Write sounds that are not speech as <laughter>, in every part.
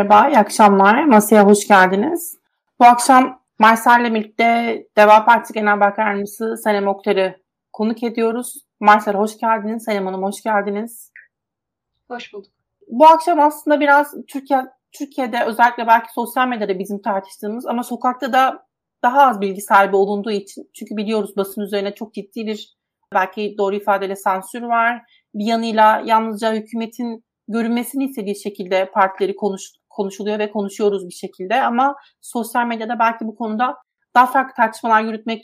Merhaba, iyi akşamlar. Masaya hoş geldiniz. Bu akşam Marcel'le birlikte Deva Partisi Genel Başkan Yardımcısı Sanem Oktar'ı konuk ediyoruz. Marcel hoş geldiniz, Sanem Hanım hoş geldiniz. Hoş bulduk. Bu akşam aslında biraz Türkiye Türkiye'de özellikle belki sosyal medyada bizim tartıştığımız ama sokakta da daha az bilgi sahibi olunduğu için çünkü biliyoruz basın üzerine çok ciddi bir belki doğru ifadeyle sansür var. Bir yanıyla yalnızca hükümetin görünmesini istediği şekilde partileri konuş, konuşuluyor ve konuşuyoruz bir şekilde ama sosyal medyada belki bu konuda daha farklı tartışmalar yürütmek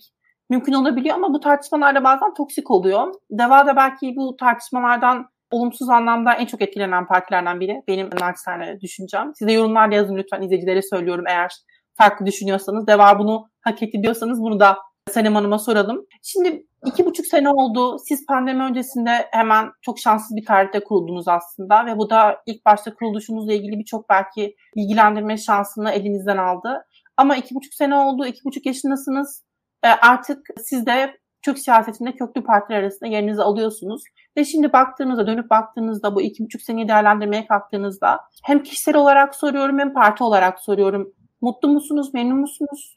mümkün olabiliyor ama bu tartışmalar da bazen toksik oluyor. Deva da belki bu tartışmalardan olumsuz anlamda en çok etkilenen partilerden biri. Benim naçizane düşüncem. Size yorumlarda yazın lütfen izleyicilere söylüyorum eğer farklı düşünüyorsanız. Deva bunu hak etti diyorsanız bunu da Senem Hanım'a soralım. Şimdi iki buçuk sene oldu. Siz pandemi öncesinde hemen çok şanssız bir tarihte kuruldunuz aslında ve bu da ilk başta kuruluşunuzla ilgili birçok belki bilgilendirme şansını elinizden aldı. Ama iki buçuk sene oldu, iki buçuk yaşındasınız. E, artık siz de Türk siyasetinde köklü partiler arasında yerinizi alıyorsunuz. Ve şimdi baktığınızda, dönüp baktığınızda bu iki buçuk seneyi değerlendirmeye kalktığınızda hem kişisel olarak soruyorum hem parti olarak soruyorum. Mutlu musunuz, memnun musunuz?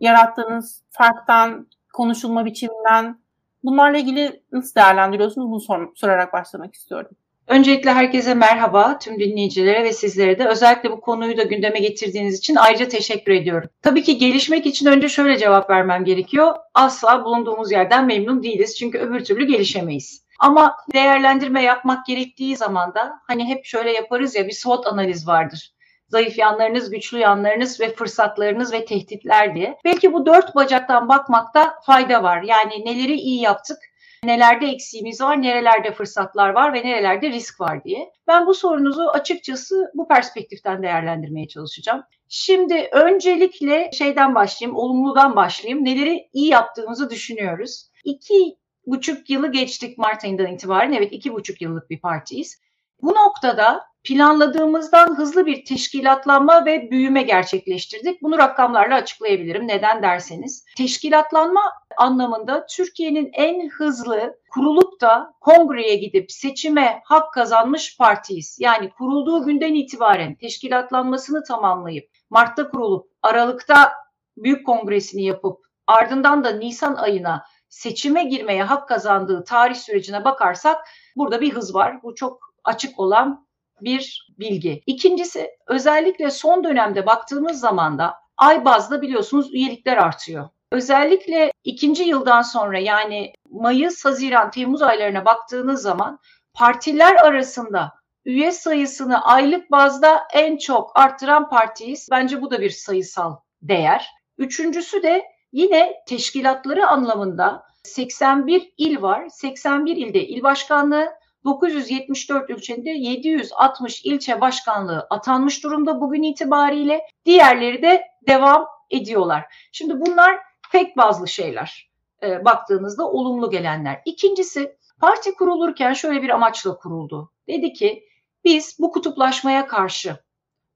Yarattığınız farktan, konuşulma biçiminden bunlarla ilgili nasıl değerlendiriyorsunuz? Bunu sor- sorarak başlamak istiyorum. Öncelikle herkese merhaba, tüm dinleyicilere ve sizlere de. Özellikle bu konuyu da gündeme getirdiğiniz için ayrıca teşekkür ediyorum. Tabii ki gelişmek için önce şöyle cevap vermem gerekiyor. Asla bulunduğumuz yerden memnun değiliz çünkü öbür türlü gelişemeyiz. Ama değerlendirme yapmak gerektiği zaman da hani hep şöyle yaparız ya bir SWOT analiz vardır. Zayıf yanlarınız, güçlü yanlarınız ve fırsatlarınız ve tehditler diye. Belki bu dört bacaktan bakmakta fayda var. Yani neleri iyi yaptık, nelerde eksiğimiz var, nerelerde fırsatlar var ve nerelerde risk var diye. Ben bu sorunuzu açıkçası bu perspektiften değerlendirmeye çalışacağım. Şimdi öncelikle şeyden başlayayım, olumludan başlayayım. Neleri iyi yaptığımızı düşünüyoruz. İki buçuk yılı geçtik Mart ayından itibaren. Evet iki buçuk yıllık bir partiyiz. Bu noktada planladığımızdan hızlı bir teşkilatlanma ve büyüme gerçekleştirdik. Bunu rakamlarla açıklayabilirim. Neden derseniz. Teşkilatlanma anlamında Türkiye'nin en hızlı kurulup da kongreye gidip seçime hak kazanmış partiyiz. Yani kurulduğu günden itibaren teşkilatlanmasını tamamlayıp Mart'ta kurulup Aralık'ta büyük kongresini yapıp ardından da Nisan ayına seçime girmeye hak kazandığı tarih sürecine bakarsak burada bir hız var. Bu çok açık olan bir bilgi. İkincisi özellikle son dönemde baktığımız zaman da ay bazda biliyorsunuz üyelikler artıyor. Özellikle ikinci yıldan sonra yani Mayıs, Haziran, Temmuz aylarına baktığınız zaman partiler arasında üye sayısını aylık bazda en çok arttıran partiyiz. Bence bu da bir sayısal değer. Üçüncüsü de yine teşkilatları anlamında 81 il var. 81 ilde il başkanlığı, 974 ilçede 760 ilçe başkanlığı atanmış durumda bugün itibariyle. Diğerleri de devam ediyorlar. Şimdi bunlar tek bazlı şeyler. E, baktığınızda olumlu gelenler. İkincisi parti kurulurken şöyle bir amaçla kuruldu. Dedi ki biz bu kutuplaşmaya karşı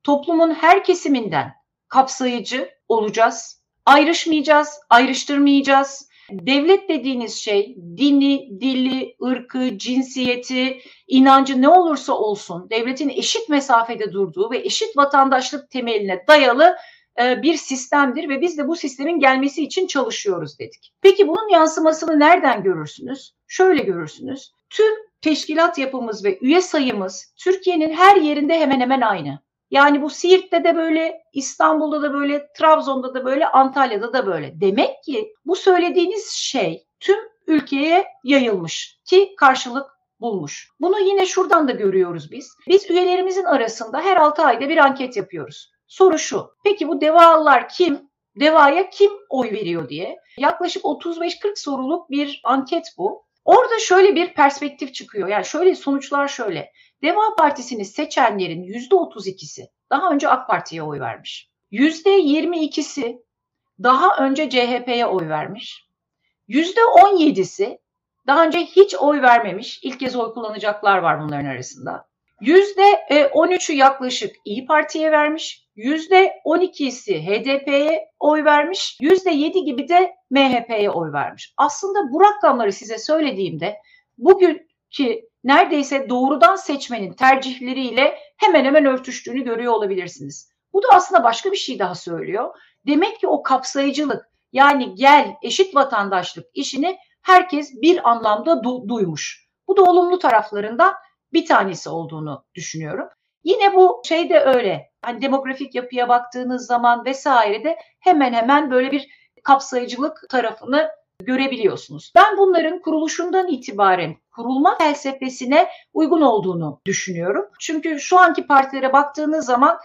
toplumun her kesiminden kapsayıcı olacağız. Ayrışmayacağız, ayrıştırmayacağız Devlet dediğiniz şey dini, dili, ırkı, cinsiyeti, inancı ne olursa olsun devletin eşit mesafede durduğu ve eşit vatandaşlık temeline dayalı e, bir sistemdir ve biz de bu sistemin gelmesi için çalışıyoruz dedik. Peki bunun yansımasını nereden görürsünüz? Şöyle görürsünüz. Tüm teşkilat yapımız ve üye sayımız Türkiye'nin her yerinde hemen hemen aynı. Yani bu Siirt'te de böyle, İstanbul'da da böyle, Trabzon'da da böyle, Antalya'da da böyle. Demek ki bu söylediğiniz şey tüm ülkeye yayılmış ki karşılık bulmuş. Bunu yine şuradan da görüyoruz biz. Biz üyelerimizin arasında her 6 ayda bir anket yapıyoruz. Soru şu. Peki bu devalılar kim? Devaya kim oy veriyor diye. Yaklaşık 35-40 soruluk bir anket bu. Orada şöyle bir perspektif çıkıyor. Yani şöyle sonuçlar şöyle. Deva Partisi'ni seçenlerin yüzde 32'si daha önce AK Parti'ye oy vermiş. Yüzde 22'si daha önce CHP'ye oy vermiş. Yüzde 17'si daha önce hiç oy vermemiş. İlk kez oy kullanacaklar var bunların arasında. Yüzde 13'ü yaklaşık İyi Parti'ye vermiş. Yüzde 12'si HDP'ye oy vermiş. Yüzde 7 gibi de MHP'ye oy vermiş. Aslında bu rakamları size söylediğimde bugünkü neredeyse doğrudan seçmenin tercihleriyle hemen hemen örtüştüğünü görüyor olabilirsiniz. Bu da aslında başka bir şey daha söylüyor. Demek ki o kapsayıcılık yani gel eşit vatandaşlık işini herkes bir anlamda du- duymuş. Bu da olumlu taraflarından bir tanesi olduğunu düşünüyorum. Yine bu şey de öyle. Hani demografik yapıya baktığınız zaman vesaire de hemen hemen böyle bir kapsayıcılık tarafını görebiliyorsunuz. Ben bunların kuruluşundan itibaren kurulma felsefesine uygun olduğunu düşünüyorum. Çünkü şu anki partilere baktığınız zaman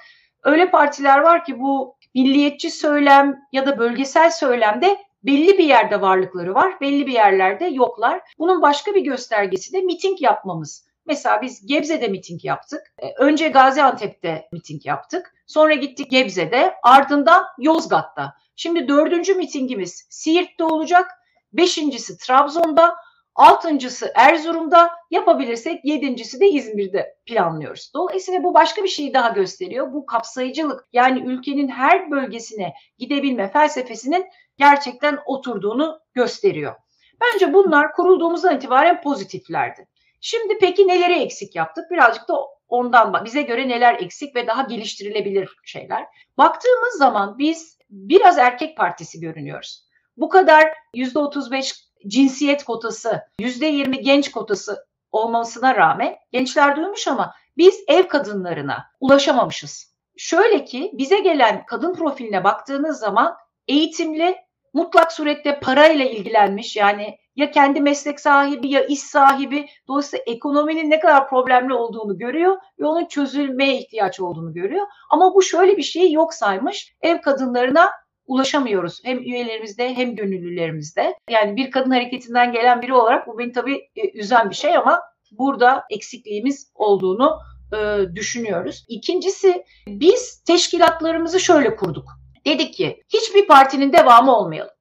öyle partiler var ki bu milliyetçi söylem ya da bölgesel söylemde belli bir yerde varlıkları var, belli bir yerlerde yoklar. Bunun başka bir göstergesi de miting yapmamız. Mesela biz Gebze'de miting yaptık. E, önce Gaziantep'te miting yaptık. Sonra gittik Gebze'de, ardından Yozgat'ta. Şimdi dördüncü mitingimiz Siirt'te olacak. Beşincisi Trabzon'da, altıncısı Erzurum'da, yapabilirsek yedincisi de İzmir'de planlıyoruz. Dolayısıyla bu başka bir şeyi daha gösteriyor. Bu kapsayıcılık yani ülkenin her bölgesine gidebilme felsefesinin gerçekten oturduğunu gösteriyor. Bence bunlar kurulduğumuzdan itibaren pozitiflerdi. Şimdi peki neleri eksik yaptık? Birazcık da ondan bize göre neler eksik ve daha geliştirilebilir şeyler. Baktığımız zaman biz biraz erkek partisi görünüyoruz. Bu kadar %35 cinsiyet kotası, %20 genç kotası olmasına rağmen gençler duymuş ama biz ev kadınlarına ulaşamamışız. Şöyle ki bize gelen kadın profiline baktığınız zaman eğitimli, mutlak surette parayla ilgilenmiş yani ya kendi meslek sahibi ya iş sahibi dolayısıyla ekonominin ne kadar problemli olduğunu görüyor ve onun çözülmeye ihtiyaç olduğunu görüyor. Ama bu şöyle bir şeyi yok saymış. Ev kadınlarına ulaşamıyoruz. Hem üyelerimizde hem gönüllülerimizde. Yani bir kadın hareketinden gelen biri olarak bu beni tabii e, üzen bir şey ama burada eksikliğimiz olduğunu e, düşünüyoruz. İkincisi biz teşkilatlarımızı şöyle kurduk. Dedik ki hiçbir partinin devamı olmayalım.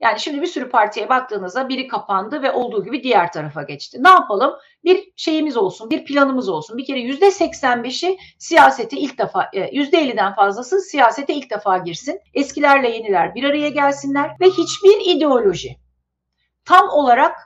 Yani şimdi bir sürü partiye baktığınızda biri kapandı ve olduğu gibi diğer tarafa geçti. Ne yapalım? Bir şeyimiz olsun, bir planımız olsun. Bir kere yüzde 85'i siyasete ilk defa, e, yüzde 50'den fazlası siyasete ilk defa girsin. Eskilerle yeniler bir araya gelsinler ve hiçbir ideoloji tam olarak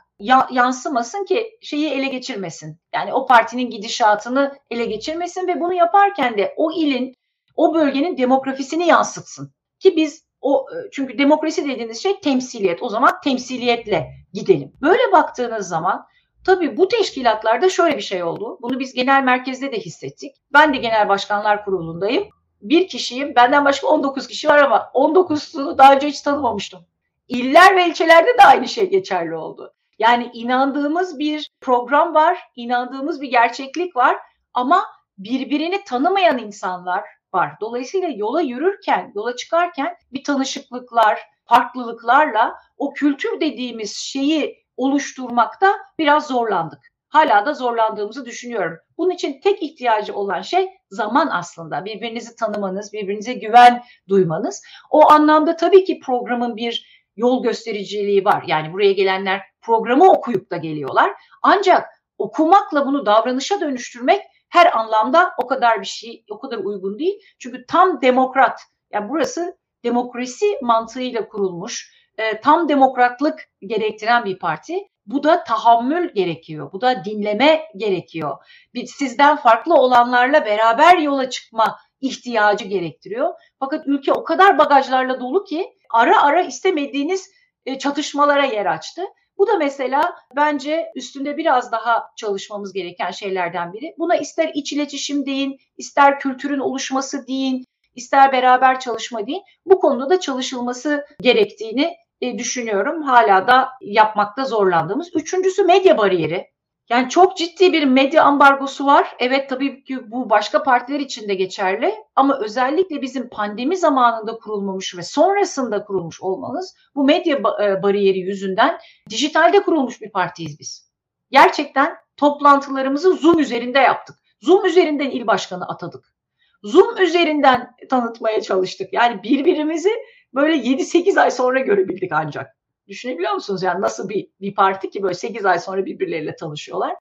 yansımasın ki şeyi ele geçirmesin. Yani o partinin gidişatını ele geçirmesin ve bunu yaparken de o ilin, o bölgenin demografisini yansıtsın. Ki biz o e, çünkü demokrasi dediğiniz şey temsiliyet. O zaman temsiliyetle gidelim. Böyle baktığınız zaman tabii bu teşkilatlarda şöyle bir şey oldu. Bunu biz genel merkezde de hissettik. Ben de genel başkanlar kurulundayım. Bir kişiyim. Benden başka 19 kişi var ama 19'unu daha önce hiç tanımamıştım. İller ve ilçelerde de aynı şey geçerli oldu. Yani inandığımız bir program var, inandığımız bir gerçeklik var ama birbirini tanımayan insanlar, var. Dolayısıyla yola yürürken, yola çıkarken bir tanışıklıklar, farklılıklarla o kültür dediğimiz şeyi oluşturmakta biraz zorlandık. Hala da zorlandığımızı düşünüyorum. Bunun için tek ihtiyacı olan şey zaman aslında. Birbirinizi tanımanız, birbirinize güven duymanız. O anlamda tabii ki programın bir yol göstericiliği var. Yani buraya gelenler programı okuyup da geliyorlar. Ancak okumakla bunu davranışa dönüştürmek her anlamda o kadar bir şey, o kadar uygun değil. Çünkü tam demokrat, yani burası demokrasi mantığıyla kurulmuş, e, tam demokratlık gerektiren bir parti. Bu da tahammül gerekiyor. Bu da dinleme gerekiyor. Bir, sizden farklı olanlarla beraber yola çıkma ihtiyacı gerektiriyor. Fakat ülke o kadar bagajlarla dolu ki ara ara istemediğiniz e, çatışmalara yer açtı. Bu da mesela bence üstünde biraz daha çalışmamız gereken şeylerden biri. Buna ister iç iletişim deyin, ister kültürün oluşması deyin, ister beraber çalışma deyin. Bu konuda da çalışılması gerektiğini e, düşünüyorum. Hala da yapmakta zorlandığımız. Üçüncüsü medya bariyeri. Yani çok ciddi bir medya ambargosu var. Evet tabii ki bu başka partiler için de geçerli ama özellikle bizim pandemi zamanında kurulmamış ve sonrasında kurulmuş olmamız bu medya e, bariyeri yüzünden dijitalde kurulmuş bir partiyiz biz. Gerçekten toplantılarımızı Zoom üzerinde yaptık. Zoom üzerinden il başkanı atadık. Zoom üzerinden tanıtmaya çalıştık. Yani birbirimizi böyle 7-8 ay sonra görebildik ancak. Düşünebiliyor musunuz? Yani nasıl bir, bir parti ki böyle 8 ay sonra birbirleriyle tanışıyorlar.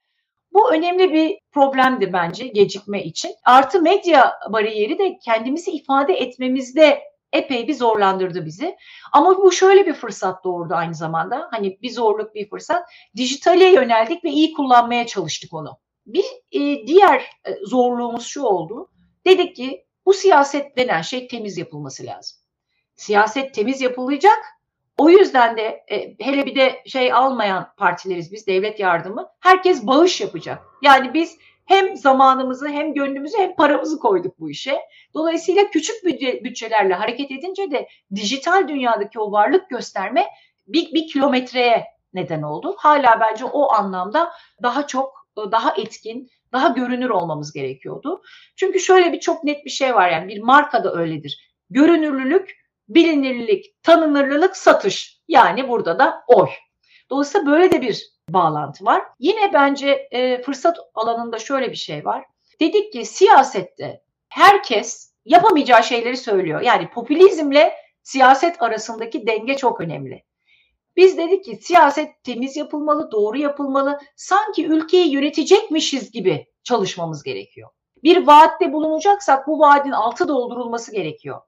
Bu önemli bir problemdi bence gecikme için. Artı medya bariyeri de kendimizi ifade etmemizde epey bir zorlandırdı bizi. Ama bu şöyle bir fırsat doğurdu aynı zamanda. Hani bir zorluk bir fırsat. Dijitale yöneldik ve iyi kullanmaya çalıştık onu. Bir e, diğer e, zorluğumuz şu oldu. Dedik ki bu siyaset denen şey temiz yapılması lazım. Siyaset temiz yapılacak. O yüzden de e, hele bir de şey almayan partileriz biz devlet yardımı. Herkes bağış yapacak. Yani biz hem zamanımızı hem gönlümüzü hem paramızı koyduk bu işe. Dolayısıyla küçük bütçe, bütçelerle hareket edince de dijital dünyadaki o varlık gösterme bir, bir kilometreye neden oldu. Hala bence o anlamda daha çok, daha etkin, daha görünür olmamız gerekiyordu. Çünkü şöyle bir çok net bir şey var yani bir marka da öyledir. Görünürlülük, bilinirlik, tanınırlılık, satış. Yani burada da oy. Dolayısıyla böyle de bir bağlantı var. Yine bence e, fırsat alanında şöyle bir şey var. Dedik ki siyasette herkes yapamayacağı şeyleri söylüyor. Yani popülizmle siyaset arasındaki denge çok önemli. Biz dedik ki siyaset temiz yapılmalı, doğru yapılmalı. Sanki ülkeyi yönetecekmişiz gibi çalışmamız gerekiyor. Bir vaatte bulunacaksak bu vaadin altı doldurulması gerekiyor.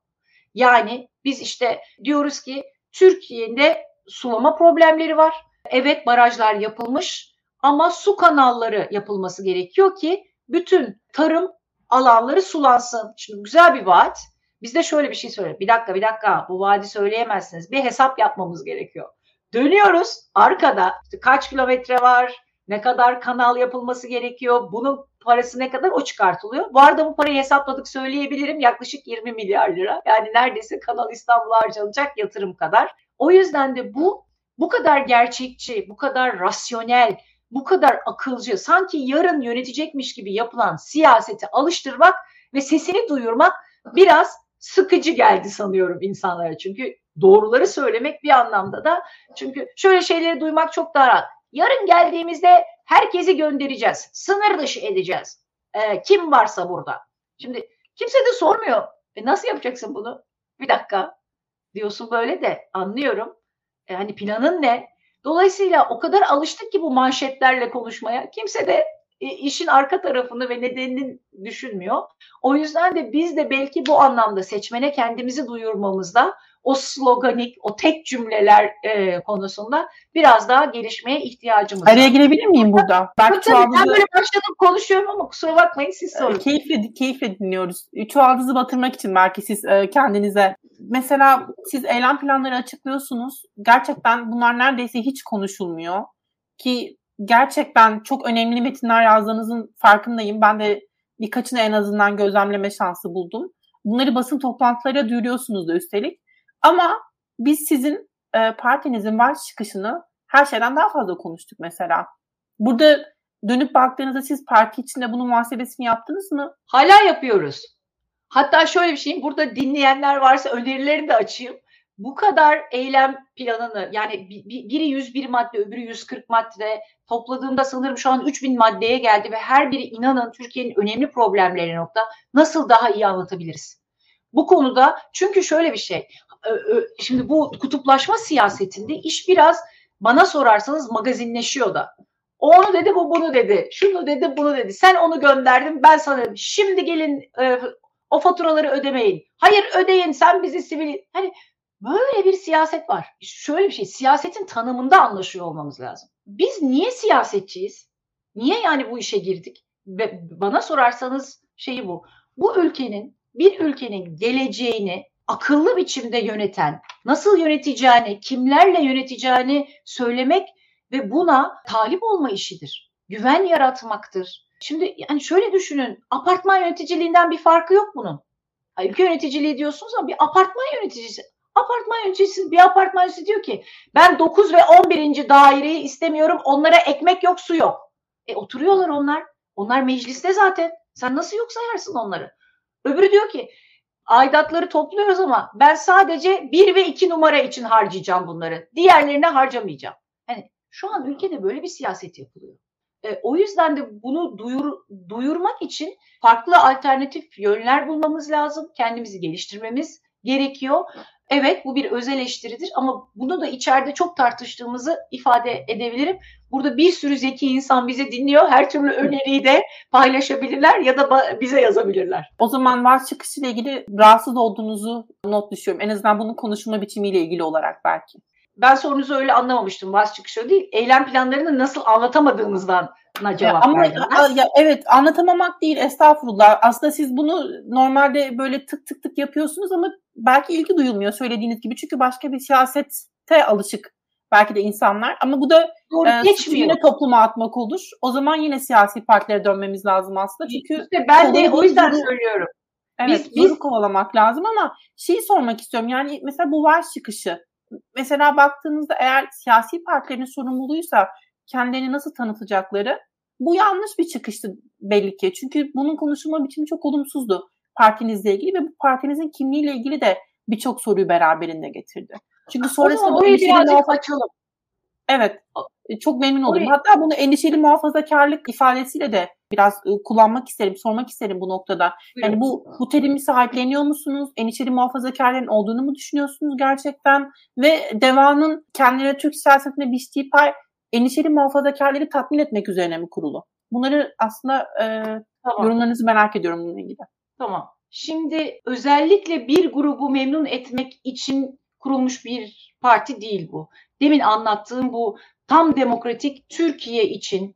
Yani biz işte diyoruz ki Türkiye'de sulama problemleri var. Evet barajlar yapılmış ama su kanalları yapılması gerekiyor ki bütün tarım alanları sulansın. Şimdi güzel bir vaat. Biz de şöyle bir şey söyle. Bir dakika bir dakika bu vaadi söyleyemezsiniz. Bir hesap yapmamız gerekiyor. Dönüyoruz arkada kaç kilometre var, ne kadar kanal yapılması gerekiyor, bunun parası ne kadar o çıkartılıyor. Bu arada bu parayı hesapladık söyleyebilirim yaklaşık 20 milyar lira. Yani neredeyse Kanal İstanbul'a harcanacak yatırım kadar. O yüzden de bu bu kadar gerçekçi, bu kadar rasyonel, bu kadar akılcı, sanki yarın yönetecekmiş gibi yapılan siyaseti alıştırmak ve sesini duyurmak biraz sıkıcı geldi sanıyorum insanlara. Çünkü doğruları söylemek bir anlamda da çünkü şöyle şeyleri duymak çok daha rahat. Yarın geldiğimizde herkesi göndereceğiz. Sınır dışı edeceğiz. Ee, kim varsa burada. Şimdi kimse de sormuyor. E nasıl yapacaksın bunu? Bir dakika diyorsun böyle de anlıyorum. E hani planın ne? Dolayısıyla o kadar alıştık ki bu manşetlerle konuşmaya. Kimse de e, işin arka tarafını ve nedenini düşünmüyor. O yüzden de biz de belki bu anlamda seçmene kendimizi duyurmamızda o sloganik, o tek cümleler e, konusunda biraz daha gelişmeye ihtiyacımız var. Araya girebilir miyim burada? Belki tabii, çuvaldızı... ben böyle başladım konuşuyorum ama kusura bakmayın siz sorun. Keyifle, keyifle dinliyoruz. Çuvaldızı batırmak için belki siz e, kendinize mesela siz eylem planları açıklıyorsunuz. Gerçekten bunlar neredeyse hiç konuşulmuyor. Ki gerçekten çok önemli metinler yazdığınızın farkındayım. Ben de birkaçını en azından gözlemleme şansı buldum. Bunları basın toplantılarıyla duyuruyorsunuz da üstelik. Ama biz sizin e, partinizin var çıkışını her şeyden daha fazla konuştuk mesela. Burada dönüp baktığınızda siz parti içinde bunun muhasebesini yaptınız mı? Hala yapıyoruz. Hatta şöyle bir şeyim burada dinleyenler varsa önerilerini de açayım. Bu kadar eylem planını yani biri 101 madde öbürü 140 madde topladığımda sanırım şu an 3000 maddeye geldi ve her biri inanın Türkiye'nin önemli problemleri nokta nasıl daha iyi anlatabiliriz? Bu konuda çünkü şöyle bir şey şimdi bu kutuplaşma siyasetinde iş biraz bana sorarsanız magazinleşiyor da. O onu dedi bu bunu dedi. Şunu dedi bunu dedi. Sen onu gönderdin ben sana. Şimdi gelin e, o faturaları ödemeyin. Hayır ödeyin sen bizi sivil. Hani böyle bir siyaset var. Şöyle bir şey siyasetin tanımında anlaşıyor olmamız lazım. Biz niye siyasetçiyiz? Niye yani bu işe girdik? Ve bana sorarsanız şeyi bu. Bu ülkenin bir ülkenin geleceğini akıllı biçimde yöneten, nasıl yöneteceğini, kimlerle yöneteceğini söylemek ve buna talip olma işidir. Güven yaratmaktır. Şimdi yani şöyle düşünün, apartman yöneticiliğinden bir farkı yok bunun. Ülke yöneticiliği diyorsunuz ama bir apartman yöneticisi. Apartman yöneticisi, bir apartman yöneticisi diyor ki ben 9 ve 11. daireyi istemiyorum, onlara ekmek yok, su yok. E oturuyorlar onlar. Onlar mecliste zaten. Sen nasıl yok sayarsın onları? Öbürü diyor ki aidatları topluyoruz ama ben sadece bir ve iki numara için harcayacağım bunları. Diğerlerine harcamayacağım. Yani şu an ülkede böyle bir siyaset yapılıyor. E, o yüzden de bunu duyur, duyurmak için farklı alternatif yönler bulmamız lazım. Kendimizi geliştirmemiz gerekiyor. Evet bu bir öz eleştiridir ama bunu da içeride çok tartıştığımızı ifade edebilirim. Burada bir sürü zeki insan bizi dinliyor. Her türlü öneriyi de paylaşabilirler ya da bize yazabilirler. O zaman var çıkışıyla ilgili rahatsız olduğunuzu not düşüyorum. En azından bunun konuşma biçimiyle ilgili olarak belki. Ben sorunuzu öyle anlamamıştım. Vaz çıkışı değil. Eylem planlarını nasıl anlatamadığınızdan cevap Ama verdim. Ya, evet anlatamamak değil estağfurullah. Aslında siz bunu normalde böyle tık tık tık yapıyorsunuz ama belki ilgi duyulmuyor söylediğiniz gibi. Çünkü başka bir siyasette alışık belki de insanlar. Ama bu da Doğru, e, geçmiyor. yine topluma atmak olur. O zaman yine siyasi partilere dönmemiz lazım aslında. Çünkü işte ben de o yüzden zoru, söylüyorum. Evet, biz, biz kovalamak lazım ama şeyi sormak istiyorum. Yani mesela bu var çıkışı. Mesela baktığınızda eğer siyasi partilerin sorumluluğuysa kendilerini nasıl tanıtacakları bu yanlış bir çıkıştı belli ki. Çünkü bunun konuşulma biçimi çok olumsuzdu partinizle ilgili ve bu partinizin kimliğiyle ilgili de birçok soruyu beraberinde getirdi. Çünkü sonrasında bu endişeli muhafaza... açalım. Evet. Çok memnun olurum. Hatta bunu endişeli muhafazakarlık ifadesiyle de biraz ıı, kullanmak isterim, sormak isterim bu noktada. Yani bu bu terimi sahipleniyor musunuz? Endişeli muhafazakarların olduğunu mu düşünüyorsunuz gerçekten? Ve devanın kendine Türk siyasetine biçtiği pay endişeli muhafazakarları tatmin etmek üzerine mi kurulu? Bunları aslında e, tamam. yorumlarınızı merak ediyorum bununla ilgili. Tamam. Şimdi özellikle bir grubu memnun etmek için kurulmuş bir parti değil bu. Demin anlattığım bu tam demokratik Türkiye için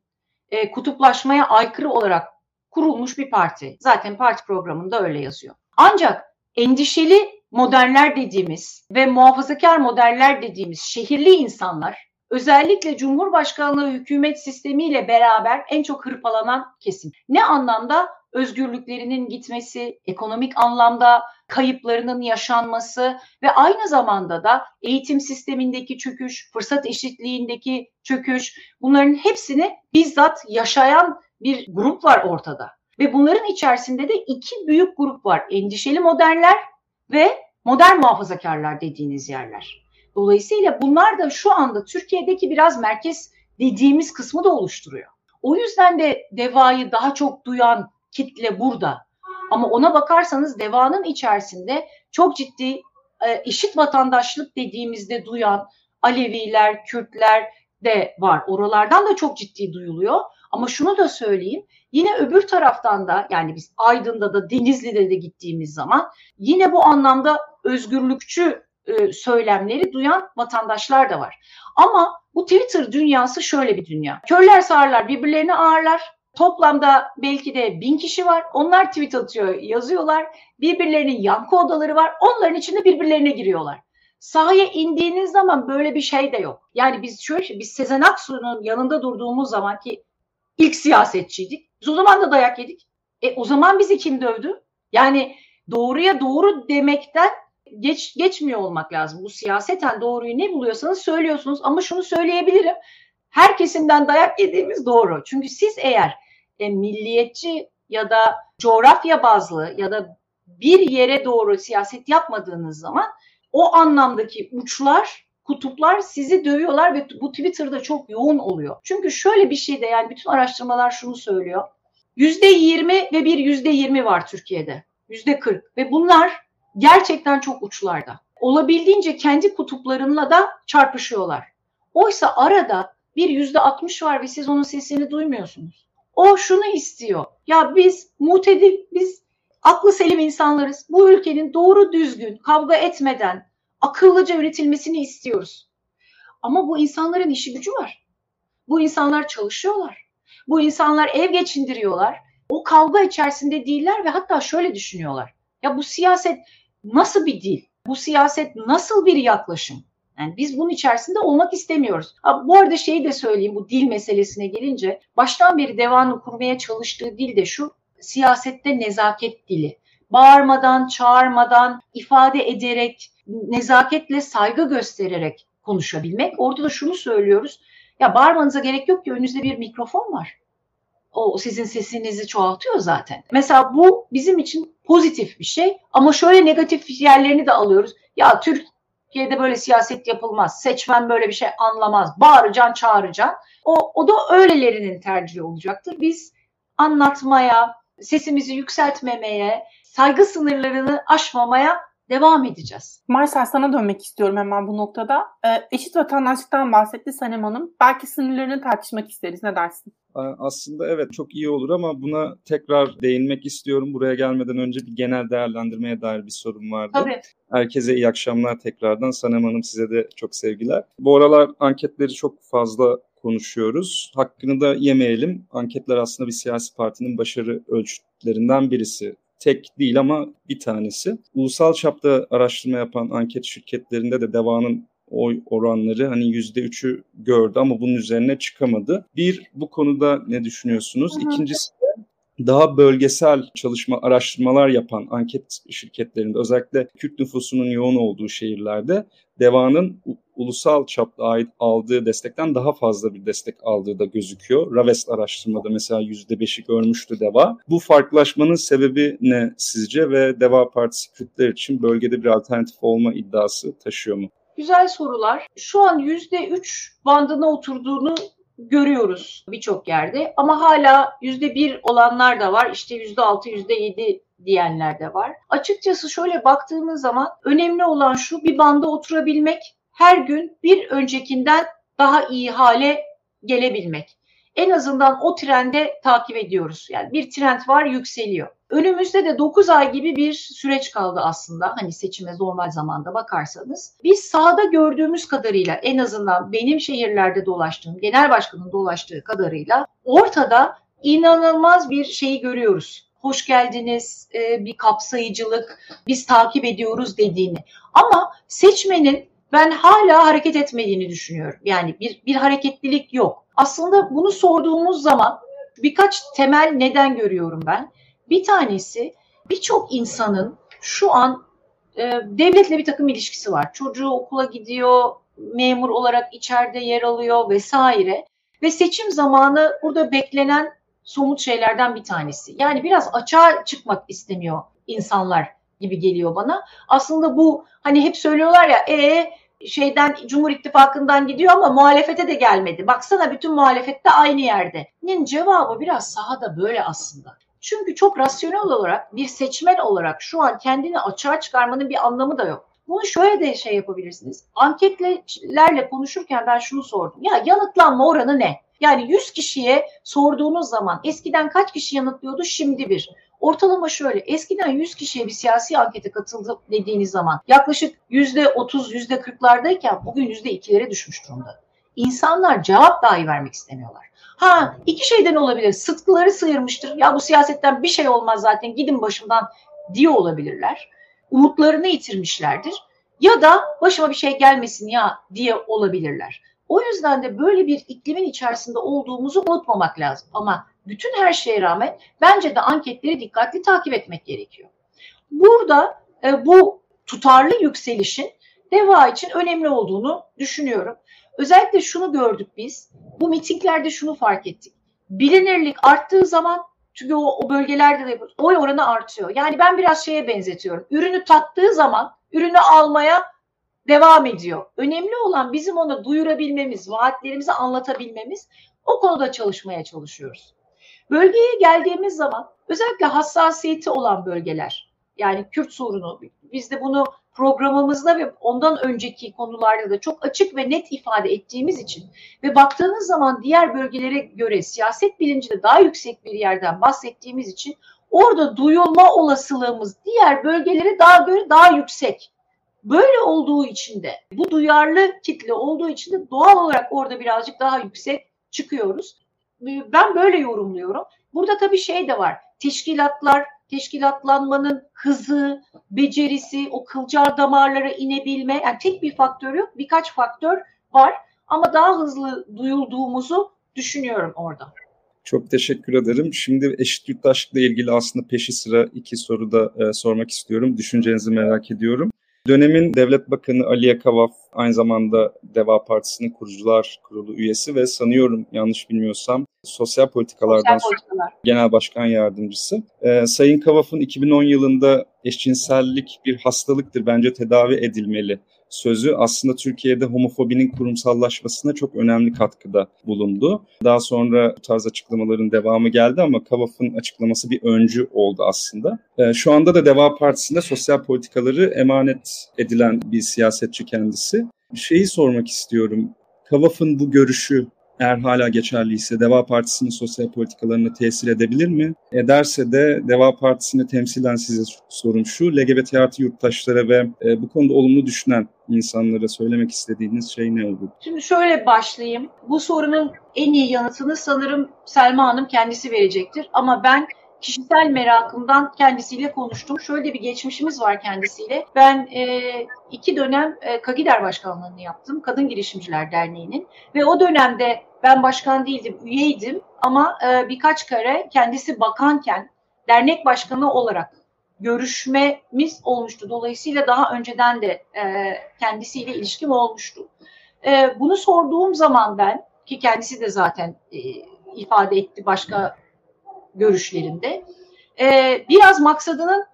e, kutuplaşmaya aykırı olarak kurulmuş bir parti. Zaten parti programında öyle yazıyor. Ancak endişeli modernler dediğimiz ve muhafazakar modernler dediğimiz şehirli insanlar özellikle Cumhurbaşkanlığı hükümet sistemiyle beraber en çok hırpalanan kesim. Ne anlamda? Özgürlüklerinin gitmesi, ekonomik anlamda kayıplarının yaşanması ve aynı zamanda da eğitim sistemindeki çöküş, fırsat eşitliğindeki çöküş bunların hepsini bizzat yaşayan bir grup var ortada. Ve bunların içerisinde de iki büyük grup var. Endişeli modernler ve modern muhafazakarlar dediğiniz yerler. Dolayısıyla bunlar da şu anda Türkiye'deki biraz merkez dediğimiz kısmı da oluşturuyor. O yüzden de devayı daha çok duyan kitle burada. Ama ona bakarsanız devanın içerisinde çok ciddi e, eşit vatandaşlık dediğimizde duyan Aleviler, Kürtler de var. Oralardan da çok ciddi duyuluyor. Ama şunu da söyleyeyim. Yine öbür taraftan da yani biz Aydın'da da Denizli'de de gittiğimiz zaman yine bu anlamda özgürlükçü e, söylemleri duyan vatandaşlar da var. Ama bu Twitter dünyası şöyle bir dünya. Körler sağırlar birbirlerini ağırlar. Toplamda belki de bin kişi var. Onlar tweet atıyor, yazıyorlar. Birbirlerinin yankı odaları var. Onların içinde birbirlerine giriyorlar. Sahaya indiğiniz zaman böyle bir şey de yok. Yani biz şöyle biz Sezen Aksu'nun yanında durduğumuz zaman ki ilk siyasetçiydik. Biz o zaman da dayak yedik. E o zaman bizi kim dövdü? Yani doğruya doğru demekten geç geçmiyor olmak lazım. Bu siyaseten doğruyu ne buluyorsanız söylüyorsunuz ama şunu söyleyebilirim. Her kesimden dayak yediğimiz doğru. Çünkü siz eğer e, milliyetçi ya da coğrafya bazlı ya da bir yere doğru siyaset yapmadığınız zaman o anlamdaki uçlar kutuplar sizi dövüyorlar ve bu Twitter'da çok yoğun oluyor. Çünkü şöyle bir şey de yani bütün araştırmalar şunu söylüyor. Yüzde yirmi ve bir yüzde yirmi var Türkiye'de. Yüzde kırk ve bunlar gerçekten çok uçlarda. Olabildiğince kendi kutuplarınla da çarpışıyorlar. Oysa arada bir yüzde altmış var ve siz onun sesini duymuyorsunuz. O şunu istiyor. Ya biz mutedil, biz aklı selim insanlarız. Bu ülkenin doğru düzgün, kavga etmeden, akıllıca üretilmesini istiyoruz. Ama bu insanların işi gücü var. Bu insanlar çalışıyorlar. Bu insanlar ev geçindiriyorlar. O kavga içerisinde değiller ve hatta şöyle düşünüyorlar. Ya bu siyaset nasıl bir dil? Bu siyaset nasıl bir yaklaşım? Yani biz bunun içerisinde olmak istemiyoruz. Ha, bu arada şeyi de söyleyeyim bu dil meselesine gelince baştan beri devamlı kurmaya çalıştığı dil de şu siyasette nezaket dili. Bağırmadan, çağırmadan, ifade ederek, nezaketle saygı göstererek konuşabilmek. Orada da şunu söylüyoruz. Ya bağırmanıza gerek yok ki önünüzde bir mikrofon var o sizin sesinizi çoğaltıyor zaten. Mesela bu bizim için pozitif bir şey ama şöyle negatif yerlerini de alıyoruz. Ya Türkiye'de böyle siyaset yapılmaz. Seçmen böyle bir şey anlamaz. Bağıracaksın, çağıracaksın. O, o da öylelerinin tercihi olacaktır. Biz anlatmaya, sesimizi yükseltmemeye, saygı sınırlarını aşmamaya devam edeceğiz. Marsel sana dönmek istiyorum hemen bu noktada. Ee, eşit vatandaşlıktan bahsetti Sanem Hanım. Belki sınırlarını tartışmak isteriz. Ne dersin? Aslında evet çok iyi olur ama buna tekrar değinmek istiyorum. Buraya gelmeden önce bir genel değerlendirmeye dair bir sorum vardı. Tabii. Herkese iyi akşamlar tekrardan. Sanem Hanım size de çok sevgiler. Bu aralar anketleri çok fazla konuşuyoruz. Hakkını da yemeyelim. Anketler aslında bir siyasi partinin başarı ölçütlerinden birisi tek değil ama bir tanesi. Ulusal çapta araştırma yapan anket şirketlerinde de devanın oy oranları hani yüzde üçü gördü ama bunun üzerine çıkamadı. Bir, bu konuda ne düşünüyorsunuz? İkincisi daha bölgesel çalışma, araştırmalar yapan anket şirketlerinde özellikle Kürt nüfusunun yoğun olduğu şehirlerde devanın ulusal çapta ait aldığı destekten daha fazla bir destek aldığı da gözüküyor. Ravest araştırmada mesela %5'i görmüştü DEVA. Bu farklılaşmanın sebebi ne sizce ve DEVA Partisi Kürtler için bölgede bir alternatif olma iddiası taşıyor mu? Güzel sorular. Şu an %3 bandına oturduğunu görüyoruz birçok yerde ama hala %1 olanlar da var. İşte %6, %7 diyenler de var. Açıkçası şöyle baktığımız zaman önemli olan şu bir banda oturabilmek, her gün bir öncekinden daha iyi hale gelebilmek. En azından o trende takip ediyoruz. Yani bir trend var yükseliyor. Önümüzde de 9 ay gibi bir süreç kaldı aslında. Hani seçime normal zamanda bakarsanız. Biz sahada gördüğümüz kadarıyla en azından benim şehirlerde dolaştığım, genel başkanın dolaştığı kadarıyla ortada inanılmaz bir şeyi görüyoruz. Hoş geldiniz, e, bir kapsayıcılık, biz takip ediyoruz dediğini. Ama seçmenin ben hala hareket etmediğini düşünüyorum. Yani bir, bir hareketlilik yok. Aslında bunu sorduğumuz zaman birkaç temel neden görüyorum ben. Bir tanesi birçok insanın şu an e, devletle bir takım ilişkisi var. Çocuğu okula gidiyor, memur olarak içeride yer alıyor vesaire. Ve seçim zamanı burada beklenen somut şeylerden bir tanesi. Yani biraz açığa çıkmak istemiyor insanlar gibi geliyor bana. Aslında bu hani hep söylüyorlar ya e şeyden Cumhur İttifakı'ndan gidiyor ama muhalefete de gelmedi. Baksana bütün muhalefette aynı yerde. Nin cevabı biraz sahada böyle aslında. Çünkü çok rasyonel olarak bir seçmen olarak şu an kendini açığa çıkarmanın bir anlamı da yok. Bunu şöyle de şey yapabilirsiniz. Anketlerle konuşurken ben şunu sordum. Ya yanıtlanma oranı ne? Yani 100 kişiye sorduğunuz zaman eskiden kaç kişi yanıtlıyordu şimdi bir. Ortalama şöyle eskiden 100 kişiye bir siyasi ankete katıldı dediğiniz zaman yaklaşık %30 %40'lardayken bugün %2'lere düşmüş durumda. İnsanlar cevap dahi vermek istemiyorlar. Ha iki şeyden olabilir. Sıtkıları sıyırmıştır. Ya bu siyasetten bir şey olmaz zaten gidin başımdan diye olabilirler. Umutlarını yitirmişlerdir. Ya da başıma bir şey gelmesin ya diye olabilirler. O yüzden de böyle bir iklimin içerisinde olduğumuzu unutmamak lazım. Ama bütün her şeye rağmen bence de anketleri dikkatli takip etmek gerekiyor. Burada e, bu tutarlı yükselişin DEVA için önemli olduğunu düşünüyorum. Özellikle şunu gördük biz. Bu mitinglerde şunu fark ettik. Bilinirlik arttığı zaman çünkü o, o bölgelerde de oy oranı artıyor. Yani ben biraz şeye benzetiyorum. Ürünü tattığı zaman ürünü almaya devam ediyor. Önemli olan bizim onu duyurabilmemiz, vaatlerimizi anlatabilmemiz. O konuda çalışmaya çalışıyoruz. Bölgeye geldiğimiz zaman özellikle hassasiyeti olan bölgeler yani Kürt sorunu biz de bunu programımızda ve ondan önceki konularda da çok açık ve net ifade ettiğimiz için ve baktığınız zaman diğer bölgelere göre siyaset bilincinde daha yüksek bir yerden bahsettiğimiz için orada duyulma olasılığımız diğer bölgelere daha göre daha yüksek. Böyle olduğu için de bu duyarlı kitle olduğu için de doğal olarak orada birazcık daha yüksek çıkıyoruz. Ben böyle yorumluyorum. Burada tabii şey de var. Teşkilatlar, teşkilatlanmanın hızı, becerisi, o kılcal damarlara inebilme. Yani tek bir faktör yok, birkaç faktör var. Ama daha hızlı duyulduğumuzu düşünüyorum orada. Çok teşekkür ederim. Şimdi eşit yurttaşlıkla ilgili aslında peşi sıra iki soru da e, sormak istiyorum. Düşüncenizi merak ediyorum. Dönemin Devlet Bakanı Aliye Kavaf aynı zamanda Deva Partisi'nin kurucular kurulu üyesi ve sanıyorum yanlış bilmiyorsam sosyal politikalardan sosyal politikalar. genel başkan yardımcısı. Ee, Sayın Kavaf'ın 2010 yılında eşcinsellik bir hastalıktır bence tedavi edilmeli sözü aslında Türkiye'de homofobinin kurumsallaşmasına çok önemli katkıda bulundu. Daha sonra bu tarz açıklamaların devamı geldi ama Kavaf'ın açıklaması bir öncü oldu aslında. Ee, şu anda da Deva Partisi'nde sosyal politikaları emanet edilen bir siyasetçi kendisi. Bir şeyi sormak istiyorum. Kavaf'ın bu görüşü eğer hala geçerliyse Deva Partisi'nin sosyal politikalarına tesir edebilir mi? Ederse de Deva Partisi'ne temsilen size sorum şu, LGBT artı yurttaşlara ve e, bu konuda olumlu düşünen insanlara söylemek istediğiniz şey ne olur? Şimdi şöyle başlayayım. Bu sorunun en iyi yanıtını sanırım Selma Hanım kendisi verecektir. Ama ben kişisel merakımdan kendisiyle konuştum. Şöyle bir geçmişimiz var kendisiyle. Ben e, iki dönem e, Kagider Başkanlığı'nı yaptım. Kadın Girişimciler Derneği'nin. Ve o dönemde ben başkan değildim, üyeydim. Ama e, birkaç kere kendisi bakanken dernek başkanı olarak görüşmemiz olmuştu. Dolayısıyla daha önceden de e, kendisiyle ilişkim olmuştu. E, bunu sorduğum zaman ben ki kendisi de zaten e, ifade etti başka görüşlerinde e, biraz maksadının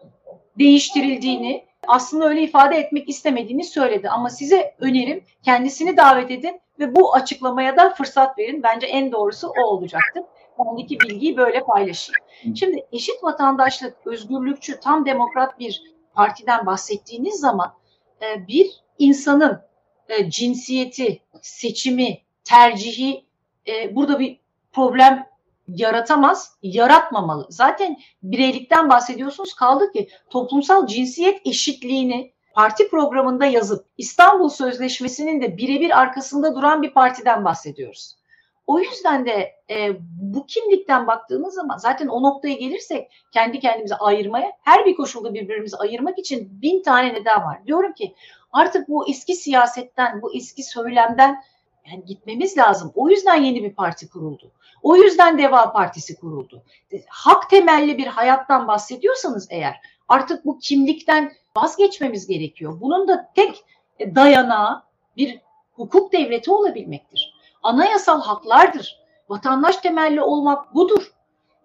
değiştirildiğini aslında öyle ifade etmek istemediğini söyledi. Ama size önerim kendisini davet edin ve bu açıklamaya da fırsat verin. Bence en doğrusu o olacaktır. Bendeki bilgiyi böyle paylaşayım. Şimdi eşit vatandaşlık, özgürlükçü, tam demokrat bir partiden bahsettiğiniz zaman e, bir insanın e, cinsiyeti, seçimi, tercihi e, burada bir problem yaratamaz, yaratmamalı. Zaten bireylikten bahsediyorsunuz kaldı ki toplumsal cinsiyet eşitliğini parti programında yazıp İstanbul Sözleşmesi'nin de birebir arkasında duran bir partiden bahsediyoruz. O yüzden de e, bu kimlikten baktığımız zaman zaten o noktaya gelirsek kendi kendimizi ayırmaya her bir koşulda birbirimizi ayırmak için bin tane neden var. Diyorum ki artık bu eski siyasetten, bu eski söylemden yani gitmemiz lazım. O yüzden yeni bir parti kuruldu. O yüzden Deva Partisi kuruldu. Hak temelli bir hayattan bahsediyorsanız eğer artık bu kimlikten vazgeçmemiz gerekiyor. Bunun da tek dayanağı bir hukuk devleti olabilmektir. Anayasal haklardır. Vatandaş temelli olmak budur.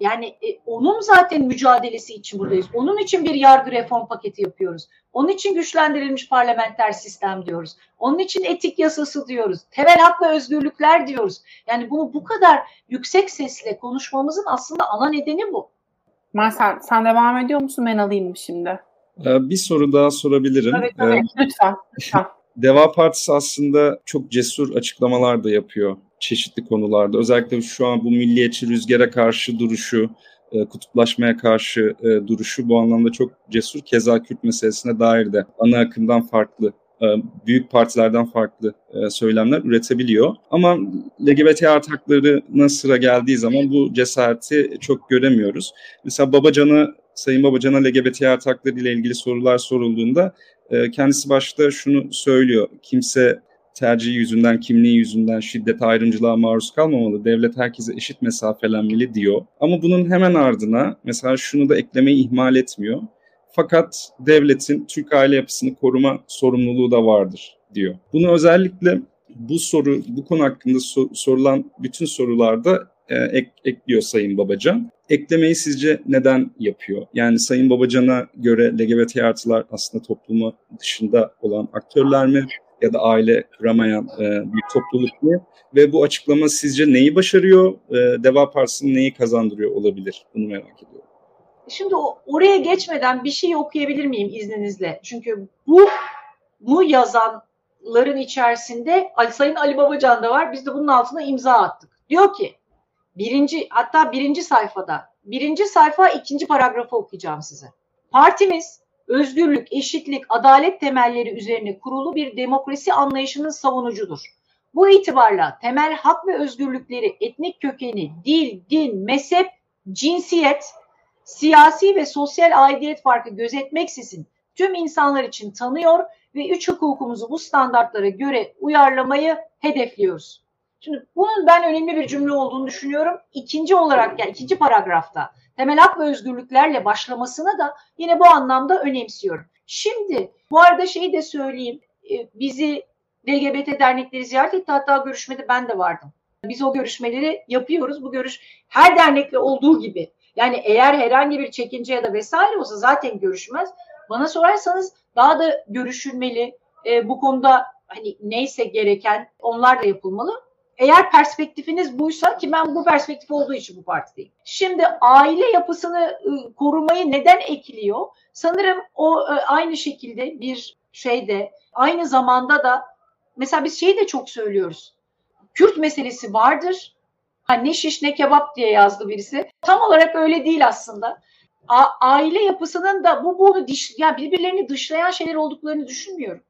Yani e, onun zaten mücadelesi için buradayız. Onun için bir yargı reform paketi yapıyoruz. Onun için güçlendirilmiş parlamenter sistem diyoruz. Onun için etik yasası diyoruz. Temel hak ve özgürlükler diyoruz. Yani bunu bu kadar yüksek sesle konuşmamızın aslında ana nedeni bu. Marcel sen devam ediyor musun? Ben alayım mı şimdi? Ee, bir soru daha sorabilirim. Evet, evet. Ee, lütfen. lütfen. <laughs> Deva Partisi aslında çok cesur açıklamalar da yapıyor çeşitli konularda. Özellikle şu an bu milliyetçi rüzgara karşı duruşu, e, kutuplaşmaya karşı e, duruşu bu anlamda çok cesur. Keza Kürt meselesine dair de ana akımdan farklı e, büyük partilerden farklı söylemler üretebiliyor. Ama LGBT artı haklarına sıra geldiği zaman bu cesareti çok göremiyoruz. Mesela Babacan'a, Sayın Babacan'a LGBT artı hakları ile ilgili sorular sorulduğunda kendisi başta şunu söylüyor. Kimse tercihi yüzünden, kimliği yüzünden şiddet ayrımcılığa maruz kalmamalı. Devlet herkese eşit mesafelenmeli diyor. Ama bunun hemen ardına mesela şunu da eklemeyi ihmal etmiyor. Fakat devletin Türk aile yapısını koruma sorumluluğu da vardır diyor. Bunu özellikle bu soru, bu konu hakkında sor, sorulan bütün sorularda e, ek, ekliyor Sayın Babacan. Eklemeyi sizce neden yapıyor? Yani Sayın Babacan'a göre LGBT artılar aslında toplumu dışında olan aktörler mi? Ya da aile kuramayan e, bir topluluk mu? Ve bu açıklama sizce neyi başarıyor? E, Deva Partisi'nin neyi kazandırıyor olabilir? Bunu merak ediyorum. Şimdi oraya geçmeden bir şey okuyabilir miyim izninizle? Çünkü bu bu yazanların içerisinde Sayın Ali Babacan da var. Biz de bunun altına imza attık. Diyor ki birinci hatta birinci sayfada birinci sayfa ikinci paragrafı okuyacağım size. Partimiz özgürlük, eşitlik, adalet temelleri üzerine kurulu bir demokrasi anlayışının savunucudur. Bu itibarla temel hak ve özgürlükleri etnik kökeni, dil, din, mezhep, cinsiyet, siyasi ve sosyal aidiyet farkı gözetmeksizin tüm insanlar için tanıyor ve üç hukukumuzu bu standartlara göre uyarlamayı hedefliyoruz. Şimdi bunun ben önemli bir cümle olduğunu düşünüyorum. İkinci olarak yani ikinci paragrafta temel hak ve özgürlüklerle başlamasını da yine bu anlamda önemsiyorum. Şimdi bu arada şeyi de söyleyeyim. E, bizi LGBT dernekleri ziyaret etti. Hatta görüşmede ben de vardım. Biz o görüşmeleri yapıyoruz. Bu görüş her dernekle olduğu gibi. Yani eğer herhangi bir çekince ya da vesaire olsa zaten görüşmez. Bana sorarsanız daha da görüşülmeli. e, bu konuda hani neyse gereken onlar da yapılmalı. Eğer perspektifiniz buysa ki ben bu perspektif olduğu için bu partideyim. Şimdi aile yapısını ıı, korumayı neden ekliyor? Sanırım o ıı, aynı şekilde bir şeyde aynı zamanda da mesela biz şeyi de çok söylüyoruz. Kürt meselesi vardır. Ha, ne şiş ne kebap diye yazdı birisi. Tam olarak öyle değil aslında. A- aile yapısının da bu bunu diş, yani birbirlerini dışlayan şeyler olduklarını düşünmüyorum.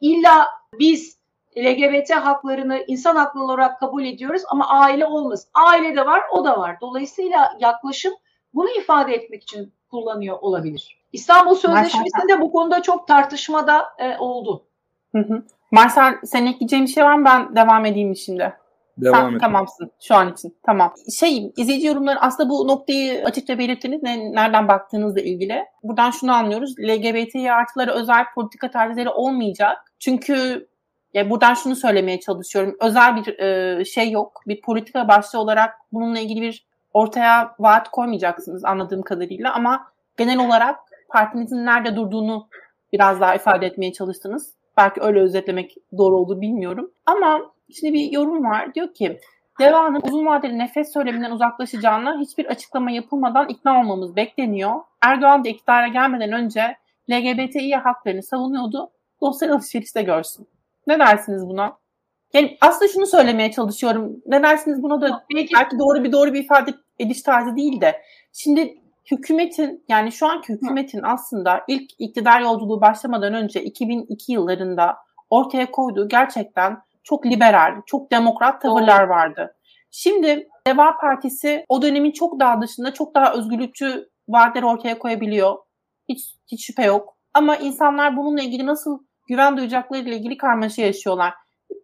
İlla biz LGBT haklarını insan hakları olarak kabul ediyoruz ama aile olmaz. Aile de var, o da var. Dolayısıyla yaklaşım bunu ifade etmek için kullanıyor olabilir. İstanbul Sözleşmesi de bu konuda çok tartışmada e, oldu. Hı hı. Marcel senin ekleyeceğin bir şey var mı? Ben devam edeyim şimdi. Devam Sen et. tamamsın şu an için. Tamam. Şey izleyici yorumları aslında bu noktayı açıkça belirttiniz. Ne, nereden baktığınızla ilgili. Buradan şunu anlıyoruz. LGBT artıları özel politika tarzları olmayacak. Çünkü ya buradan şunu söylemeye çalışıyorum. Özel bir e, şey yok. Bir politika başlığı olarak bununla ilgili bir ortaya vaat koymayacaksınız anladığım kadarıyla ama genel olarak partinizin nerede durduğunu biraz daha ifade etmeye çalıştınız. Belki öyle özetlemek doğru olur bilmiyorum. Ama şimdi bir yorum var. Diyor ki Deva'nın uzun vadeli nefes söyleminden uzaklaşacağına hiçbir açıklama yapılmadan ikna olmamız bekleniyor. Erdoğan da iktidara gelmeden önce LGBTİ haklarını savunuyordu. Sosyal alışverişte görsün. Ne dersiniz buna? Yani aslında şunu söylemeye çalışıyorum. Ne dersiniz buna da belki, belki doğru bir doğru bir ifade ediş tarzı değil de. Şimdi hükümetin yani şu anki hükümetin aslında ilk iktidar yolculuğu başlamadan önce 2002 yıllarında ortaya koyduğu gerçekten çok liberal, çok demokrat tavırlar vardı. Şimdi Deva Partisi o dönemin çok daha dışında çok daha özgürlükçü vaatler ortaya koyabiliyor. Hiç, hiç şüphe yok. Ama insanlar bununla ilgili nasıl güven duyacaklarıyla ilgili karmaşa yaşıyorlar.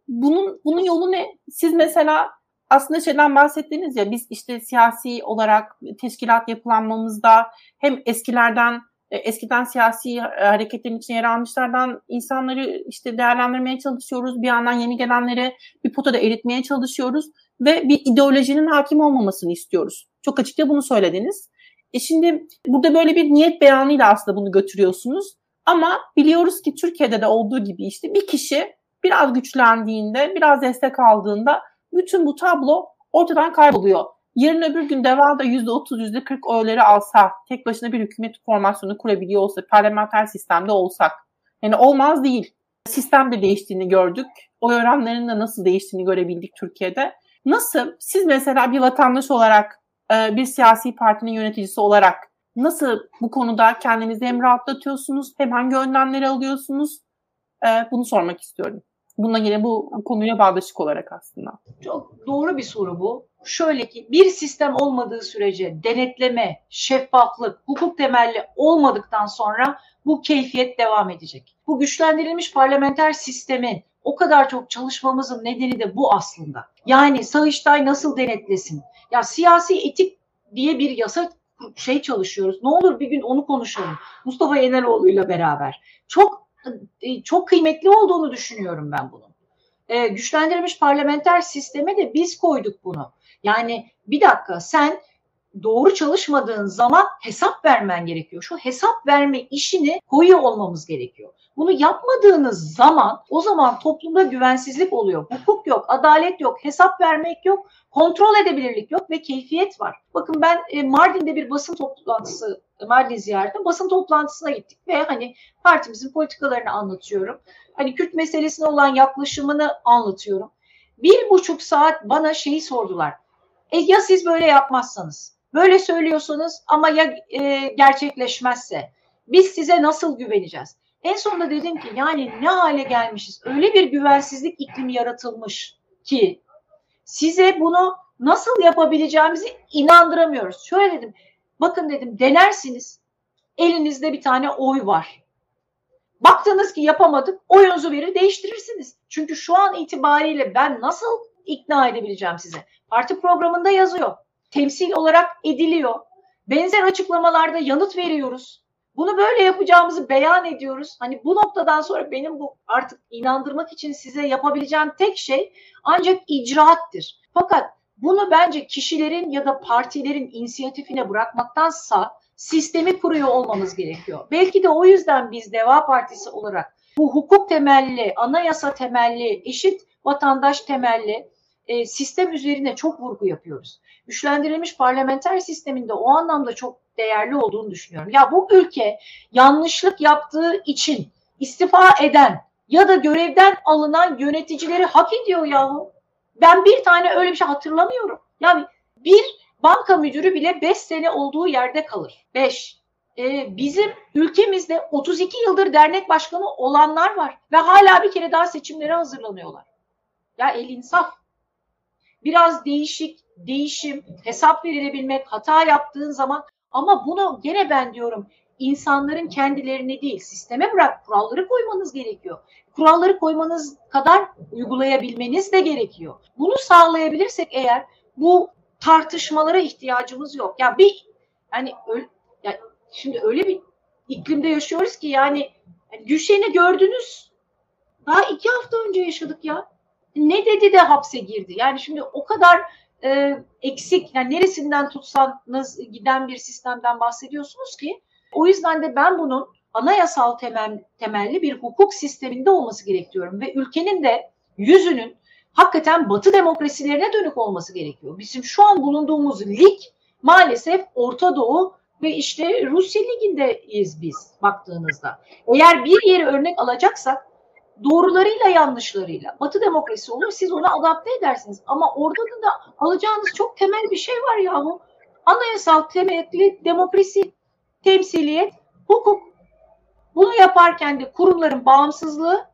Bunun bunun yolu ne? Siz mesela aslında şeyden bahsettiniz ya biz işte siyasi olarak teşkilat yapılanmamızda hem eskilerden e, eskiden siyasi hareketlerin içine yer almışlardan insanları işte değerlendirmeye çalışıyoruz. Bir yandan yeni gelenleri bir potada eritmeye çalışıyoruz ve bir ideolojinin hakim olmamasını istiyoruz. Çok açıkça bunu söylediniz. E şimdi burada böyle bir niyet beyanıyla aslında bunu götürüyorsunuz. Ama biliyoruz ki Türkiye'de de olduğu gibi işte bir kişi biraz güçlendiğinde, biraz destek aldığında bütün bu tablo ortadan kayboluyor. Yarın öbür gün Deva'da %30, %40 oyları alsa, tek başına bir hükümet formasyonu kurabiliyor olsa, parlamenter sistemde olsak. Yani olmaz değil. Sistem de değiştiğini gördük. Oy oranlarının da nasıl değiştiğini görebildik Türkiye'de. Nasıl, siz mesela bir vatandaş olarak, e, bir siyasi partinin yöneticisi olarak nasıl bu konuda kendinizi hem rahatlatıyorsunuz hem hangi önlemleri alıyorsunuz? E, bunu sormak istiyorum. Bununla yine bu, konuyla bağdaşık olarak aslında. Çok doğru bir soru bu. Şöyle ki bir sistem olmadığı sürece denetleme, şeffaflık, hukuk temelli olmadıktan sonra bu keyfiyet devam edecek. Bu güçlendirilmiş parlamenter sistemin o kadar çok çalışmamızın nedeni de bu aslında. Yani Sayıştay nasıl denetlesin? Ya siyasi etik diye bir yasa şey çalışıyoruz. Ne olur bir gün onu konuşalım. Mustafa Yeneroğlu'yla beraber. Çok e, çok kıymetli olduğunu düşünüyorum ben bunun. Ee, güçlendirilmiş parlamenter sisteme de biz koyduk bunu. Yani bir dakika sen doğru çalışmadığın zaman hesap vermen gerekiyor. Şu hesap verme işini koyuyor olmamız gerekiyor. Bunu yapmadığınız zaman o zaman toplumda güvensizlik oluyor. Hukuk yok, adalet yok, hesap vermek yok, kontrol edebilirlik yok ve keyfiyet var. Bakın ben e, Mardin'de bir basın toplantısı, Mardin ziyaretinde basın toplantısına gittik ve hani partimizin politikalarını anlatıyorum. Hani Kürt meselesine olan yaklaşımını anlatıyorum. Bir buçuk saat bana şeyi sordular. E ya siz böyle yapmazsanız? Böyle söylüyorsanız ama ya e, gerçekleşmezse? Biz size nasıl güveneceğiz? En sonunda dedim ki yani ne hale gelmişiz? Öyle bir güvensizlik iklimi yaratılmış ki size bunu nasıl yapabileceğimizi inandıramıyoruz. Şöyle dedim. Bakın dedim denersiniz. Elinizde bir tane oy var. Baktınız ki yapamadık. Oyunuzu verir değiştirirsiniz. Çünkü şu an itibariyle ben nasıl ikna edebileceğim size? Parti programında yazıyor. Temsil olarak ediliyor. Benzer açıklamalarda yanıt veriyoruz. Bunu böyle yapacağımızı beyan ediyoruz. Hani bu noktadan sonra benim bu artık inandırmak için size yapabileceğim tek şey ancak icraattır. Fakat bunu bence kişilerin ya da partilerin inisiyatifine bırakmaktansa sistemi kuruyor olmamız gerekiyor. Belki de o yüzden biz Deva Partisi olarak bu hukuk temelli, anayasa temelli, eşit vatandaş temelli e, sistem üzerine çok vurgu yapıyoruz. Güçlendirilmiş parlamenter sisteminde o anlamda çok değerli olduğunu düşünüyorum. Ya bu ülke yanlışlık yaptığı için istifa eden ya da görevden alınan yöneticileri hak ediyor yahu. Ben bir tane öyle bir şey hatırlamıyorum. Yani bir banka müdürü bile 5 sene olduğu yerde kalır. 5. Ee, bizim ülkemizde 32 yıldır dernek başkanı olanlar var ve hala bir kere daha seçimlere hazırlanıyorlar. Ya el insaf. Biraz değişik, değişim, hesap verilebilmek, hata yaptığın zaman ama bunu gene ben diyorum insanların kendilerini değil sisteme bırak kuralları koymanız gerekiyor. Kuralları koymanız kadar uygulayabilmeniz de gerekiyor. Bunu sağlayabilirsek eğer bu tartışmalara ihtiyacımız yok. Ya bir yani öyle, ya şimdi öyle bir iklimde yaşıyoruz ki yani, yani Gülşen'i gördünüz. Daha iki hafta önce yaşadık ya. Ne dedi de hapse girdi. Yani şimdi o kadar e, eksik, yani neresinden tutsanız giden bir sistemden bahsediyorsunuz ki. O yüzden de ben bunun anayasal temel, temelli bir hukuk sisteminde olması gerekiyorum ve ülkenin de yüzünün hakikaten Batı demokrasilerine dönük olması gerekiyor. Bizim şu an bulunduğumuz lig maalesef Orta Doğu ve işte Rusya Ligi'ndeyiz biz baktığınızda. Eğer bir yeri örnek alacaksak doğrularıyla yanlışlarıyla Batı demokrasi olur siz onu adapte edersiniz. Ama orada da alacağınız çok temel bir şey var yahu. Anayasal temelli demokrasi, temsiliyet, hukuk. Bunu yaparken de kurumların bağımsızlığı,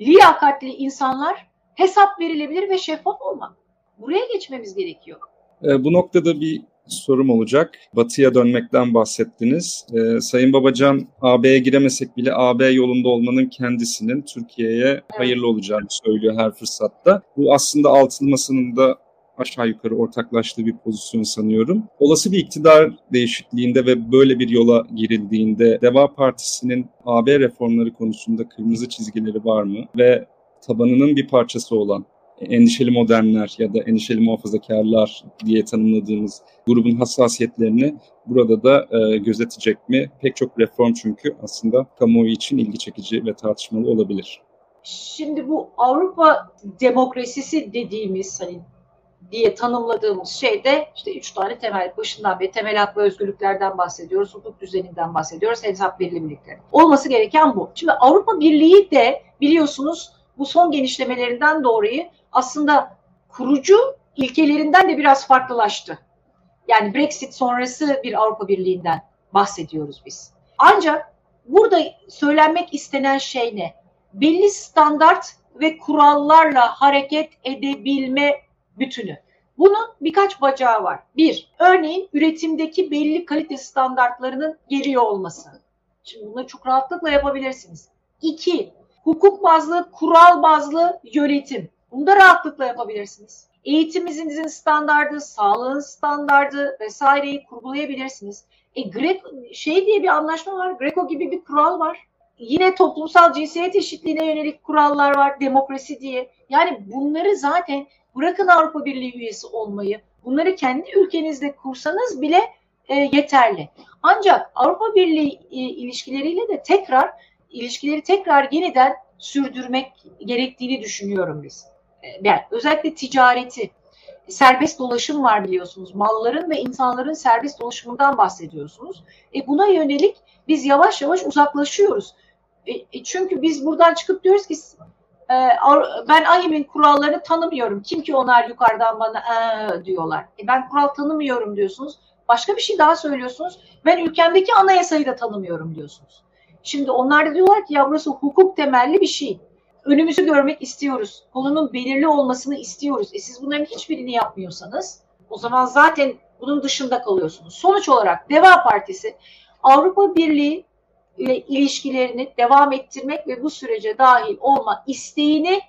liyakatli insanlar hesap verilebilir ve şeffaf olmak. Buraya geçmemiz gerekiyor. E, bu noktada bir sorum olacak. Batı'ya dönmekten bahsettiniz. Ee, Sayın Babacan AB'ye giremesek bile AB yolunda olmanın kendisinin Türkiye'ye evet. hayırlı olacağını söylüyor her fırsatta. Bu aslında altılı masanın da aşağı yukarı ortaklaştığı bir pozisyon sanıyorum. Olası bir iktidar değişikliğinde ve böyle bir yola girildiğinde Deva Partisi'nin AB reformları konusunda kırmızı çizgileri var mı? Ve tabanının bir parçası olan endişeli modernler ya da endişeli muhafazakarlar diye tanımladığımız grubun hassasiyetlerini burada da e, gözetecek mi? Pek çok reform çünkü aslında kamuoyu için ilgi çekici ve tartışmalı olabilir. Şimdi bu Avrupa demokrasisi dediğimiz hani diye tanımladığımız şeyde işte üç tane temel başından beri temel hak ve özgürlüklerden bahsediyoruz, hukuk düzeninden bahsediyoruz, hesap verimlilikleri. Olması gereken bu. Şimdi Avrupa Birliği de biliyorsunuz bu son genişlemelerinden dolayı aslında kurucu ilkelerinden de biraz farklılaştı. Yani Brexit sonrası bir Avrupa Birliği'nden bahsediyoruz biz. Ancak burada söylenmek istenen şey ne? Belli standart ve kurallarla hareket edebilme bütünü. Bunun birkaç bacağı var. Bir, örneğin üretimdeki belli kalite standartlarının geliyor olması. Şimdi bunu çok rahatlıkla yapabilirsiniz. İki, hukuk bazlı, kural bazlı yönetim. Bunu da rahatlıkla yapabilirsiniz. Eğitiminizin standardı, sağlığın standardı vesaireyi kurgulayabilirsiniz. E Grek şey diye bir anlaşma var. Greco gibi bir kural var. Yine toplumsal cinsiyet eşitliğine yönelik kurallar var. Demokrasi diye. Yani bunları zaten bırakın Avrupa Birliği üyesi olmayı. Bunları kendi ülkenizde kursanız bile e, yeterli. Ancak Avrupa Birliği e, ilişkileriyle de tekrar ilişkileri tekrar yeniden sürdürmek gerektiğini düşünüyorum biz. E, yani özellikle ticareti, serbest dolaşım var biliyorsunuz. Malların ve insanların serbest dolaşımından bahsediyorsunuz. E buna yönelik biz yavaş yavaş uzaklaşıyoruz. E, e çünkü biz buradan çıkıp diyoruz ki e, ben AİM'in kurallarını tanımıyorum. Kim ki onlar yukarıdan bana e, diyorlar. E, ben kural tanımıyorum diyorsunuz. Başka bir şey daha söylüyorsunuz. Ben ülkemdeki anayasayı da tanımıyorum diyorsunuz. Şimdi onlar da diyorlar ki ya burası hukuk temelli bir şey önümüzü görmek istiyoruz. Konunun belirli olmasını istiyoruz. E siz bunların hiçbirini yapmıyorsanız o zaman zaten bunun dışında kalıyorsunuz. Sonuç olarak Deva Partisi Avrupa Birliği ile ilişkilerini devam ettirmek ve bu sürece dahil olma isteğini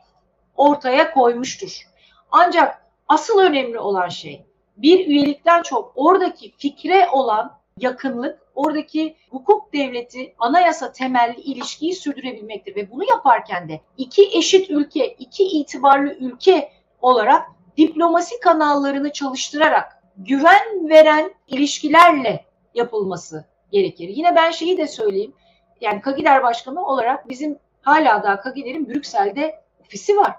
ortaya koymuştur. Ancak asıl önemli olan şey bir üyelikten çok oradaki fikre olan yakınlık oradaki hukuk devleti anayasa temelli ilişkiyi sürdürebilmektir ve bunu yaparken de iki eşit ülke, iki itibarlı ülke olarak diplomasi kanallarını çalıştırarak güven veren ilişkilerle yapılması gerekir. Yine ben şeyi de söyleyeyim. Yani Kagider Başkanı olarak bizim hala da KGİL'in Brüksel'de ofisi var.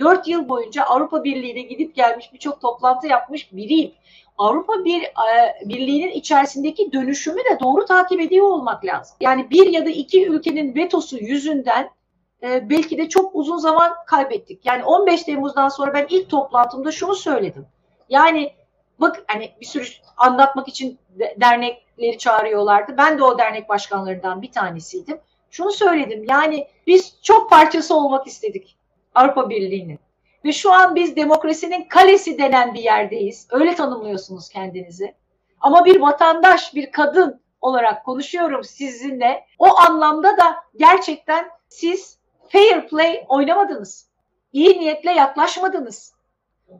Dört yıl boyunca Avrupa Birliği'ne gidip gelmiş birçok toplantı yapmış biriyim. Avrupa bir e, Birliği'nin içerisindeki dönüşümü de doğru takip ediyor olmak lazım. Yani bir ya da iki ülkenin vetosu yüzünden e, belki de çok uzun zaman kaybettik. Yani 15 Temmuz'dan sonra ben ilk toplantımda şunu söyledim. Yani bak hani bir sürü anlatmak için dernekleri çağırıyorlardı. Ben de o dernek başkanlarından bir tanesiydim. Şunu söyledim. Yani biz çok parçası olmak istedik Avrupa Birliği'nin. Ve şu an biz demokrasinin kalesi denen bir yerdeyiz. Öyle tanımlıyorsunuz kendinizi. Ama bir vatandaş, bir kadın olarak konuşuyorum sizinle. O anlamda da gerçekten siz fair play oynamadınız. İyi niyetle yaklaşmadınız.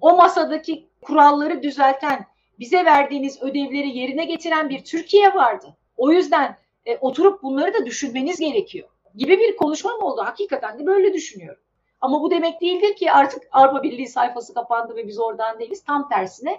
O masadaki kuralları düzelten, bize verdiğiniz ödevleri yerine getiren bir Türkiye vardı. O yüzden e, oturup bunları da düşünmeniz gerekiyor. Gibi bir konuşmam oldu. Hakikaten de böyle düşünüyorum. Ama bu demek değildir ki artık Avrupa Birliği sayfası kapandı ve biz oradan değiliz. Tam tersine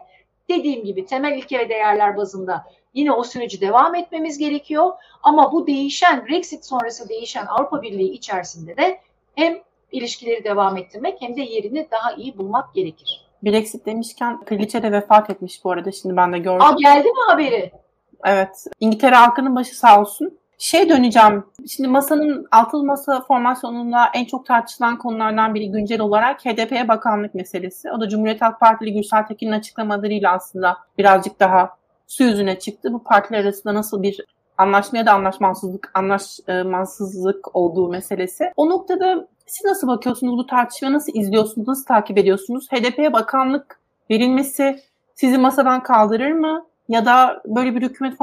dediğim gibi temel ilke ve değerler bazında yine o süreci devam etmemiz gerekiyor. Ama bu değişen Brexit sonrası değişen Avrupa Birliği içerisinde de hem ilişkileri devam ettirmek hem de yerini daha iyi bulmak gerekir. Brexit demişken Kraliçe de vefat etmiş bu arada şimdi ben de gördüm. Aa, geldi mi haberi? Evet. İngiltere halkının başı sağ olsun. Şey döneceğim. Şimdi masanın altılı masa formasyonunda en çok tartışılan konulardan biri güncel olarak HDP'ye bakanlık meselesi. O da Cumhuriyet Halk Partili Gürsel Tekin'in açıklamalarıyla aslında birazcık daha su yüzüne çıktı. Bu partiler arasında nasıl bir anlaşmaya da anlaşmazsızlık, anlaşmazsızlık olduğu meselesi. O noktada siz nasıl bakıyorsunuz bu tartışmaya, nasıl izliyorsunuz, nasıl takip ediyorsunuz? HDP'ye bakanlık verilmesi sizi masadan kaldırır mı? Ya da böyle bir hükümet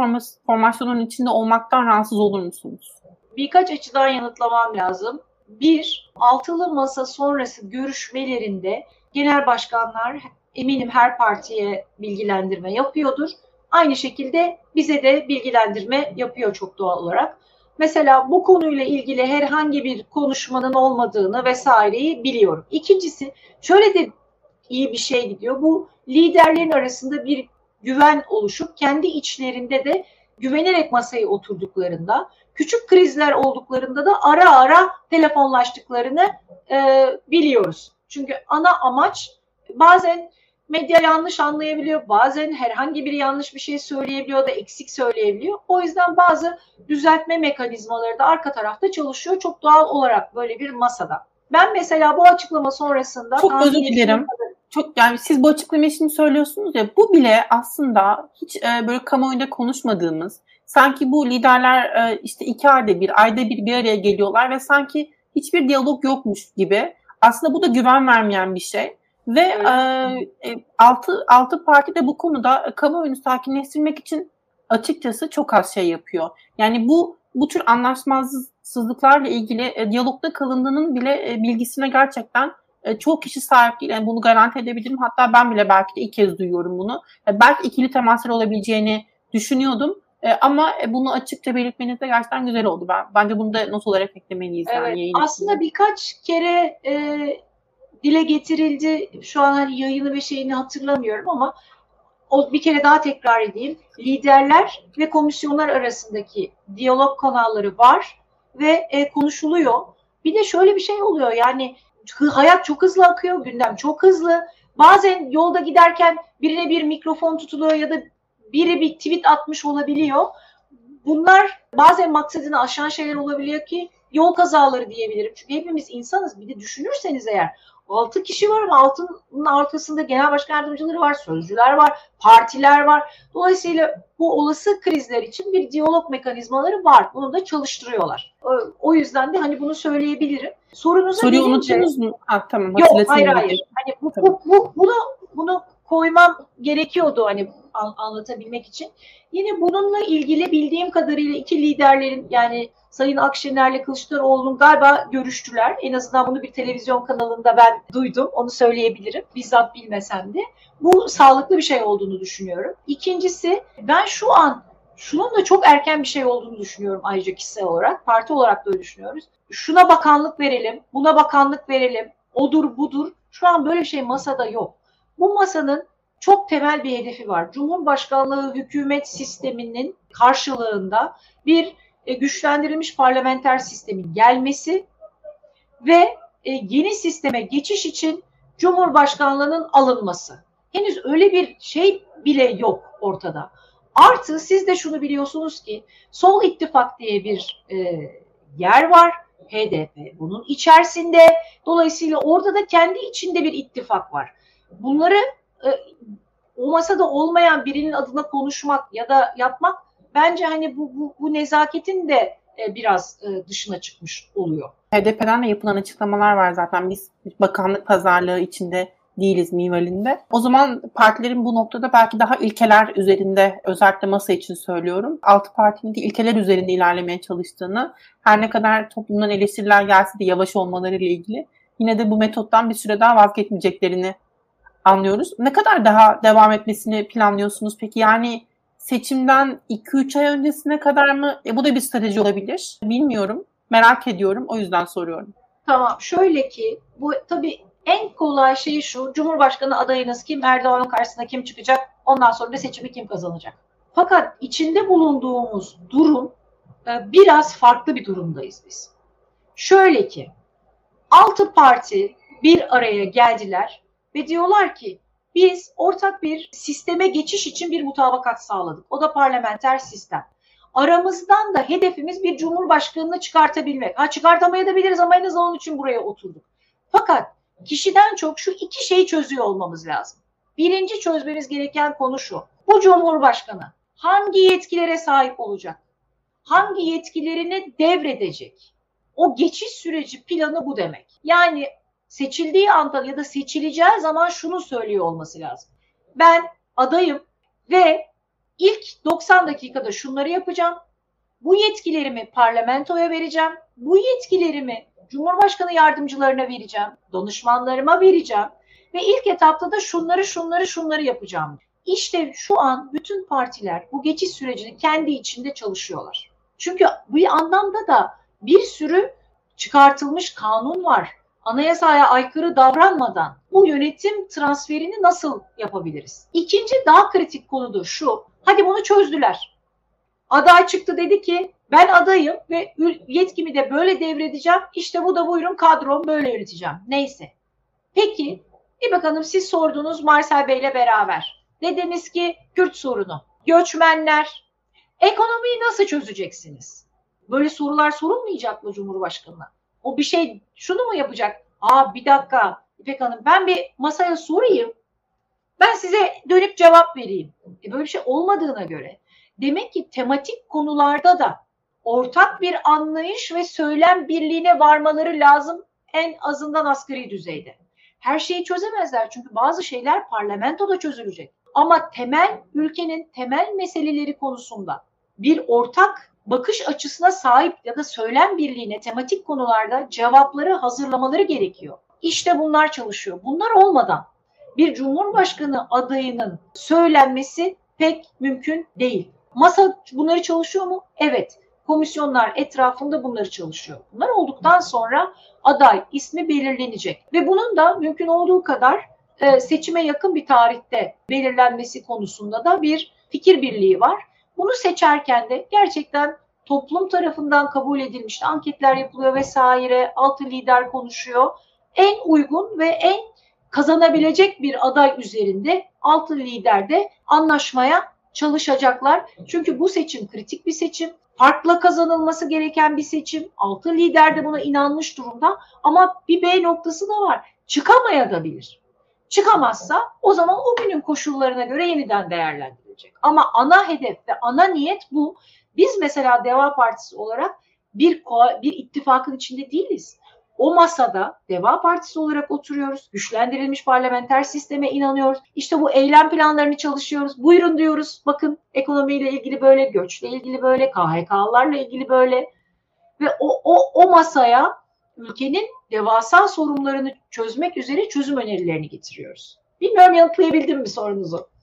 formasyonunun içinde olmaktan rahatsız olur musunuz? Birkaç açıdan yanıtlamam lazım. Bir, altılı masa sonrası görüşmelerinde genel başkanlar eminim her partiye bilgilendirme yapıyordur. Aynı şekilde bize de bilgilendirme yapıyor çok doğal olarak. Mesela bu konuyla ilgili herhangi bir konuşmanın olmadığını vesaireyi biliyorum. İkincisi şöyle de iyi bir şey gidiyor. Bu liderlerin arasında bir güven oluşup kendi içlerinde de güvenerek masaya oturduklarında, küçük krizler olduklarında da ara ara telefonlaştıklarını e, biliyoruz. Çünkü ana amaç bazen medya yanlış anlayabiliyor, bazen herhangi biri yanlış bir şey söyleyebiliyor da eksik söyleyebiliyor. O yüzden bazı düzeltme mekanizmaları da arka tarafta çalışıyor çok doğal olarak böyle bir masada. Ben mesela bu açıklama sonrasında... Çok özür dilerim. Çok, yani siz bu açıklamayı şimdi söylüyorsunuz ya bu bile aslında hiç e, böyle kamuoyunda konuşmadığımız sanki bu liderler e, işte iki ayda bir ayda bir bir araya geliyorlar ve sanki hiçbir diyalog yokmuş gibi aslında bu da güven vermeyen bir şey. Ve evet. e, altı, altı parti de bu konuda kamuoyunu sakinleştirmek için açıkçası çok az şey yapıyor. Yani bu bu tür anlaşmazlıklarla ilgili e, diyalogda kalındığının bile e, bilgisine gerçekten e, çok kişi sahip değil. Yani bunu garanti edebilirim. Hatta ben bile belki de ilk kez duyuyorum bunu. E, belki ikili temaslar olabileceğini düşünüyordum. E, ama bunu açıkça belirtmeniz de gerçekten güzel oldu. Ben Bence bunu da not olarak eklemeliyiz. Evet, yani aslında birkaç kere e, dile getirildi. Şu an hani yayını ve şeyini hatırlamıyorum ama o bir kere daha tekrar edeyim. Liderler ve komisyonlar arasındaki diyalog kanalları var ve e, konuşuluyor. Bir de şöyle bir şey oluyor yani hayat çok hızlı akıyor, gündem çok hızlı. Bazen yolda giderken birine bir mikrofon tutuluyor ya da biri bir tweet atmış olabiliyor. Bunlar bazen maksadını aşan şeyler olabiliyor ki yol kazaları diyebilirim. Çünkü hepimiz insanız. Bir de düşünürseniz eğer 6 kişi var ama altının arkasında genel başkan yardımcıları var, sözcüler var, partiler var. Dolayısıyla bu olası krizler için bir diyalog mekanizmaları var. Bunu da çalıştırıyorlar. O yüzden de hani bunu söyleyebilirim. Sorunuza Soruyu gelince, unuttunuz mu? Ha, tamam. Yok hayır hayır. Hani bu, bu, bu, bunu, bunu koymam gerekiyordu hani anlatabilmek için. Yine bununla ilgili bildiğim kadarıyla iki liderlerin yani Sayın Akşener'le Kılıçdaroğlu'nun galiba görüştüler. En azından bunu bir televizyon kanalında ben duydum. Onu söyleyebilirim. Bizzat bilmesem de. Bu sağlıklı bir şey olduğunu düşünüyorum. İkincisi ben şu an şunun da çok erken bir şey olduğunu düşünüyorum ayrıca kişisel olarak. Parti olarak da öyle düşünüyoruz. Şuna bakanlık verelim, buna bakanlık verelim, odur budur. Şu an böyle bir şey masada yok. Bu masanın çok temel bir hedefi var. Cumhurbaşkanlığı hükümet sisteminin karşılığında bir e, güçlendirilmiş parlamenter sistemin gelmesi ve e, yeni sisteme geçiş için Cumhurbaşkanlığının alınması. Henüz öyle bir şey bile yok ortada. Artı siz de şunu biliyorsunuz ki Sol İttifak diye bir e, yer var. HDP bunun içerisinde. Dolayısıyla orada da kendi içinde bir ittifak var. Bunları e, o masada olmayan birinin adına konuşmak ya da yapmak bence hani bu, bu, bu nezaketin de e, biraz e, dışına çıkmış oluyor. HDP'den de yapılan açıklamalar var zaten. Biz bakanlık pazarlığı içinde değiliz minvalinde. O zaman partilerin bu noktada belki daha ilkeler üzerinde özellikle masa için söylüyorum. Altı partinin de ilkeler üzerinde ilerlemeye çalıştığını her ne kadar toplumdan eleştiriler gelse de yavaş olmaları ile ilgili yine de bu metottan bir süre daha vazgeçmeyeceklerini anlıyoruz. Ne kadar daha devam etmesini planlıyorsunuz peki? Yani seçimden 2-3 ay öncesine kadar mı? E, bu da bir strateji olabilir. Bilmiyorum. Merak ediyorum. O yüzden soruyorum. Tamam. Şöyle ki bu tabii en kolay şey şu. Cumhurbaşkanı adayınız kim? Erdoğan'ın karşısına kim çıkacak? Ondan sonra da seçimi kim kazanacak? Fakat içinde bulunduğumuz durum e, biraz farklı bir durumdayız biz. Şöyle ki altı parti bir araya geldiler ve diyorlar ki biz ortak bir sisteme geçiş için bir mutabakat sağladık. O da parlamenter sistem. Aramızdan da hedefimiz bir cumhurbaşkanını çıkartabilmek. Ha çıkartamayabiliriz ama en azından onun için buraya oturduk. Fakat kişiden çok şu iki şeyi çözüyor olmamız lazım. Birinci çözmemiz gereken konu şu. Bu cumhurbaşkanı hangi yetkilere sahip olacak? Hangi yetkilerini devredecek? O geçiş süreci planı bu demek. Yani seçildiği anda ya da seçileceği zaman şunu söylüyor olması lazım. Ben adayım ve ilk 90 dakikada şunları yapacağım. Bu yetkilerimi parlamentoya vereceğim. Bu yetkilerimi Cumhurbaşkanı yardımcılarına vereceğim. Danışmanlarıma vereceğim. Ve ilk etapta da şunları şunları şunları yapacağım. İşte şu an bütün partiler bu geçiş sürecini kendi içinde çalışıyorlar. Çünkü bu anlamda da bir sürü çıkartılmış kanun var anayasaya aykırı davranmadan bu yönetim transferini nasıl yapabiliriz? İkinci daha kritik konu da şu. Hadi bunu çözdüler. Aday çıktı dedi ki ben adayım ve yetkimi de böyle devredeceğim. İşte bu da buyurun kadrom böyle yöneteceğim. Neyse. Peki bir bakalım siz sordunuz Marcel Bey ile beraber. Dediniz ki Kürt sorunu, göçmenler, ekonomiyi nasıl çözeceksiniz? Böyle sorular sorulmayacak mı Cumhurbaşkanı'na? O bir şey şunu mu yapacak? Aa bir dakika İpek Hanım ben bir masaya sorayım. Ben size dönüp cevap vereyim. E böyle bir şey olmadığına göre demek ki tematik konularda da ortak bir anlayış ve söylem birliğine varmaları lazım en azından asgari düzeyde. Her şeyi çözemezler çünkü bazı şeyler parlamentoda çözülecek. Ama temel ülkenin temel meseleleri konusunda bir ortak bakış açısına sahip ya da söylem birliğine tematik konularda cevapları hazırlamaları gerekiyor. İşte bunlar çalışıyor. Bunlar olmadan bir cumhurbaşkanı adayının söylenmesi pek mümkün değil. Masa bunları çalışıyor mu? Evet. Komisyonlar etrafında bunları çalışıyor. Bunlar olduktan sonra aday ismi belirlenecek ve bunun da mümkün olduğu kadar e, seçime yakın bir tarihte belirlenmesi konusunda da bir fikir birliği var. Bunu seçerken de gerçekten toplum tarafından kabul edilmiş anketler yapılıyor vesaire, altı lider konuşuyor. En uygun ve en kazanabilecek bir aday üzerinde altı lider de anlaşmaya çalışacaklar. Çünkü bu seçim kritik bir seçim. Farkla kazanılması gereken bir seçim. Altı lider de buna inanmış durumda. Ama bir B noktası da var. Çıkamaya da bilir. Çıkamazsa o zaman o günün koşullarına göre yeniden değerlendirilir edilecek. Ama ana hedef ve ana niyet bu. Biz mesela Deva Partisi olarak bir bir ittifakın içinde değiliz. O masada Deva Partisi olarak oturuyoruz. Güçlendirilmiş parlamenter sisteme inanıyoruz. İşte bu eylem planlarını çalışıyoruz. Buyurun diyoruz. Bakın ekonomiyle ilgili böyle, göçle ilgili böyle, KHK'larla ilgili böyle. Ve o, o, o masaya ülkenin devasa sorunlarını çözmek üzere çözüm önerilerini getiriyoruz. Bilmiyorum yanıtlayabildim mi sorunuzu?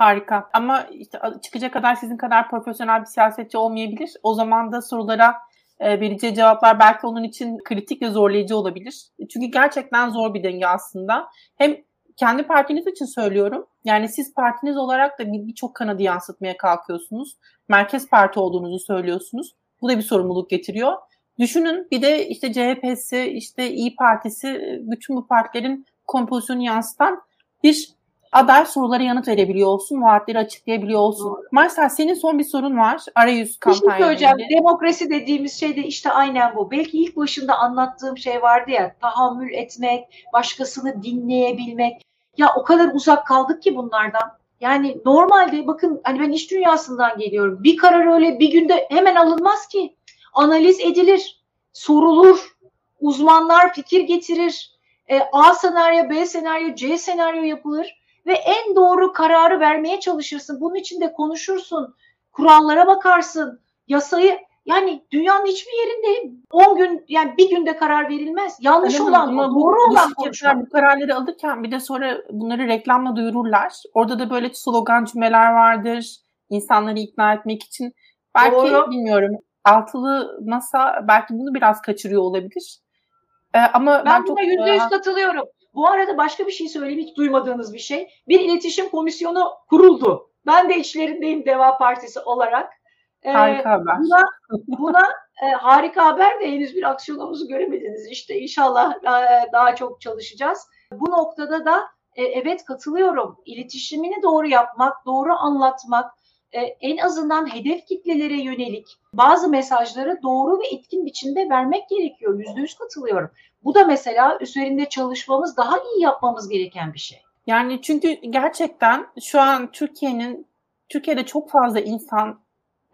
Harika. Ama işte çıkacak kadar sizin kadar profesyonel bir siyasetçi olmayabilir. O zaman da sorulara e, vereceği cevaplar belki onun için kritik ve zorlayıcı olabilir. Çünkü gerçekten zor bir denge aslında. Hem kendi partiniz için söylüyorum. Yani siz partiniz olarak da birçok kanadı yansıtmaya kalkıyorsunuz. Merkez parti olduğunuzu söylüyorsunuz. Bu da bir sorumluluk getiriyor. Düşünün bir de işte CHP'si, işte İyi Partisi, bütün bu partilerin kompozisyonu yansıtan bir aday sorulara yanıt verebiliyor olsun, vaatleri açıklayabiliyor olsun. Doğru. Marcel senin son bir sorun var. Arayüz kampanya. Bir şey söyleyeceğim. Demokrasi dediğimiz şey de işte aynen bu. Belki ilk başında anlattığım şey vardı ya tahammül etmek, başkasını dinleyebilmek. Ya o kadar uzak kaldık ki bunlardan. Yani normalde bakın hani ben iş dünyasından geliyorum. Bir karar öyle bir günde hemen alınmaz ki. Analiz edilir, sorulur, uzmanlar fikir getirir. E, A senaryo, B senaryo, C senaryo yapılır ve en doğru kararı vermeye çalışırsın. Bunun için de konuşursun, kurallara bakarsın, yasayı yani dünyanın hiçbir yerinde 10 gün yani bir günde karar verilmez. Yanlış evet, olan ama doğru bu, olan konuşmak. Bu kararları alırken bir de sonra bunları reklamla duyururlar. Orada da böyle slogan cümleler vardır. İnsanları ikna etmek için. Belki doğru. bilmiyorum altılı masa belki bunu biraz kaçırıyor olabilir. Ee, ama ben, ben buna yüzde yüz katılıyorum. Bu arada başka bir şey söyleyeyim hiç duymadığınız bir şey. Bir iletişim komisyonu kuruldu. Ben de içlerindeyim Deva Partisi olarak. Ee, harika haber. Buna, buna e, harika haber de henüz bir aksiyonumuzu göremediniz. İşte inşallah e, daha çok çalışacağız. Bu noktada da e, evet katılıyorum. İletişimini doğru yapmak, doğru anlatmak, e, en azından hedef kitlelere yönelik bazı mesajları doğru ve etkin biçimde vermek gerekiyor. Yüzde yüz katılıyorum. Bu da mesela üzerinde çalışmamız, daha iyi yapmamız gereken bir şey. Yani çünkü gerçekten şu an Türkiye'nin Türkiye'de çok fazla insan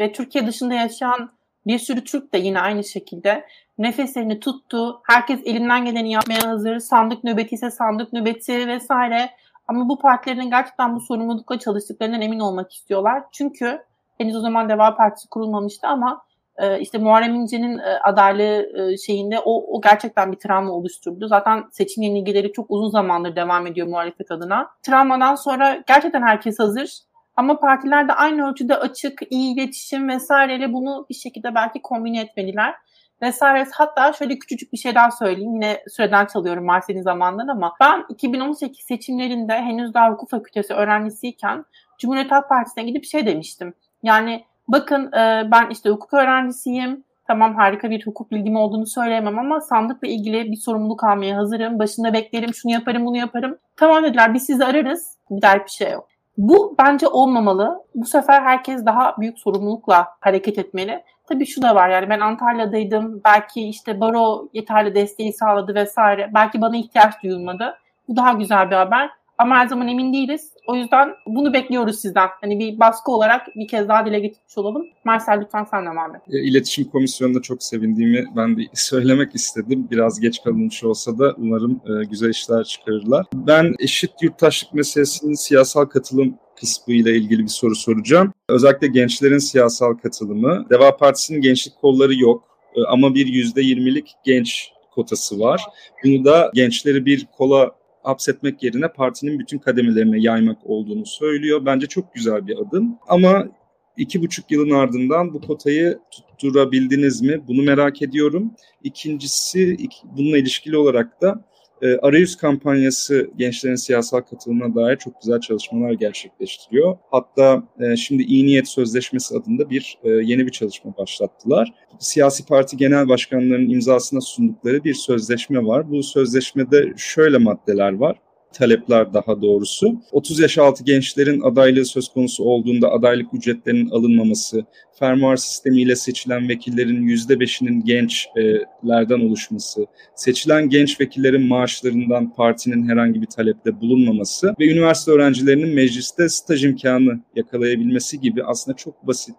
ve Türkiye dışında yaşayan bir sürü Türk de yine aynı şekilde nefeslerini tuttu. Herkes elinden geleni yapmaya hazır. Sandık nöbeti ise sandık nöbeti vesaire. Ama bu partilerin gerçekten bu sorumlulukla çalıştıklarından emin olmak istiyorlar. Çünkü henüz o zaman Deva Partisi kurulmamıştı ama e, işte Muharrem İnce'nin e, adaylığı e, şeyinde o, o gerçekten bir travma oluşturdu. Zaten seçim yenilgileri çok uzun zamandır devam ediyor muhalefet adına. Travmadan sonra gerçekten herkes hazır. Ama partiler de aynı ölçüde açık, iyi iletişim vesaireyle bunu bir şekilde belki kombine etmeliler vesaire. Hatta şöyle küçücük bir şey daha söyleyeyim. Yine süreden çalıyorum Marsel'in zamanından ama ben 2018 seçimlerinde henüz daha hukuk fakültesi öğrencisiyken Cumhuriyet Halk Partisi'ne gidip şey demiştim. Yani bakın e, ben işte hukuk öğrencisiyim. Tamam harika bir hukuk bilgim olduğunu söyleyemem ama sandıkla ilgili bir sorumluluk almaya hazırım. Başında beklerim, şunu yaparım, bunu yaparım. Tamam dediler biz sizi ararız. Bir dert bir şey yok. Bu bence olmamalı. Bu sefer herkes daha büyük sorumlulukla hareket etmeli. Tabii şu da var yani ben Antalya'daydım. Belki işte baro yeterli desteği sağladı vesaire. Belki bana ihtiyaç duyulmadı. Bu daha güzel bir haber. Ama her zaman emin değiliz. O yüzden bunu bekliyoruz sizden. Hani bir baskı olarak bir kez daha dile getirmiş olalım. Marcel lütfen sen devam et. İletişim Komisyonu'nda çok sevindiğimi ben de <laughs> söylemek istedim. Biraz geç kalınmış olsa da umarım e, güzel işler çıkarırlar. Ben eşit yurttaşlık meselesinin siyasal katılım kısmı ile ilgili bir soru soracağım. Özellikle gençlerin siyasal katılımı. Deva Partisi'nin gençlik kolları yok e, ama bir yüzde yirmilik genç kotası var. Bunu da gençleri bir kola hapsetmek yerine partinin bütün kademelerine yaymak olduğunu söylüyor. Bence çok güzel bir adım. Ama iki buçuk yılın ardından bu kotayı tutturabildiniz mi? Bunu merak ediyorum. İkincisi bununla ilişkili olarak da e, arayüz kampanyası gençlerin siyasal katılımına dair çok güzel çalışmalar gerçekleştiriyor. Hatta e, şimdi İyi Niyet Sözleşmesi adında bir e, yeni bir çalışma başlattılar. Siyasi parti genel başkanlarının imzasına sundukları bir sözleşme var. Bu sözleşmede şöyle maddeler var talepler daha doğrusu. 30 yaş altı gençlerin adaylığı söz konusu olduğunda adaylık ücretlerinin alınmaması, fermuar sistemiyle seçilen vekillerin %5'inin gençlerden oluşması, seçilen genç vekillerin maaşlarından partinin herhangi bir talepte bulunmaması ve üniversite öğrencilerinin mecliste staj imkanı yakalayabilmesi gibi aslında çok basit,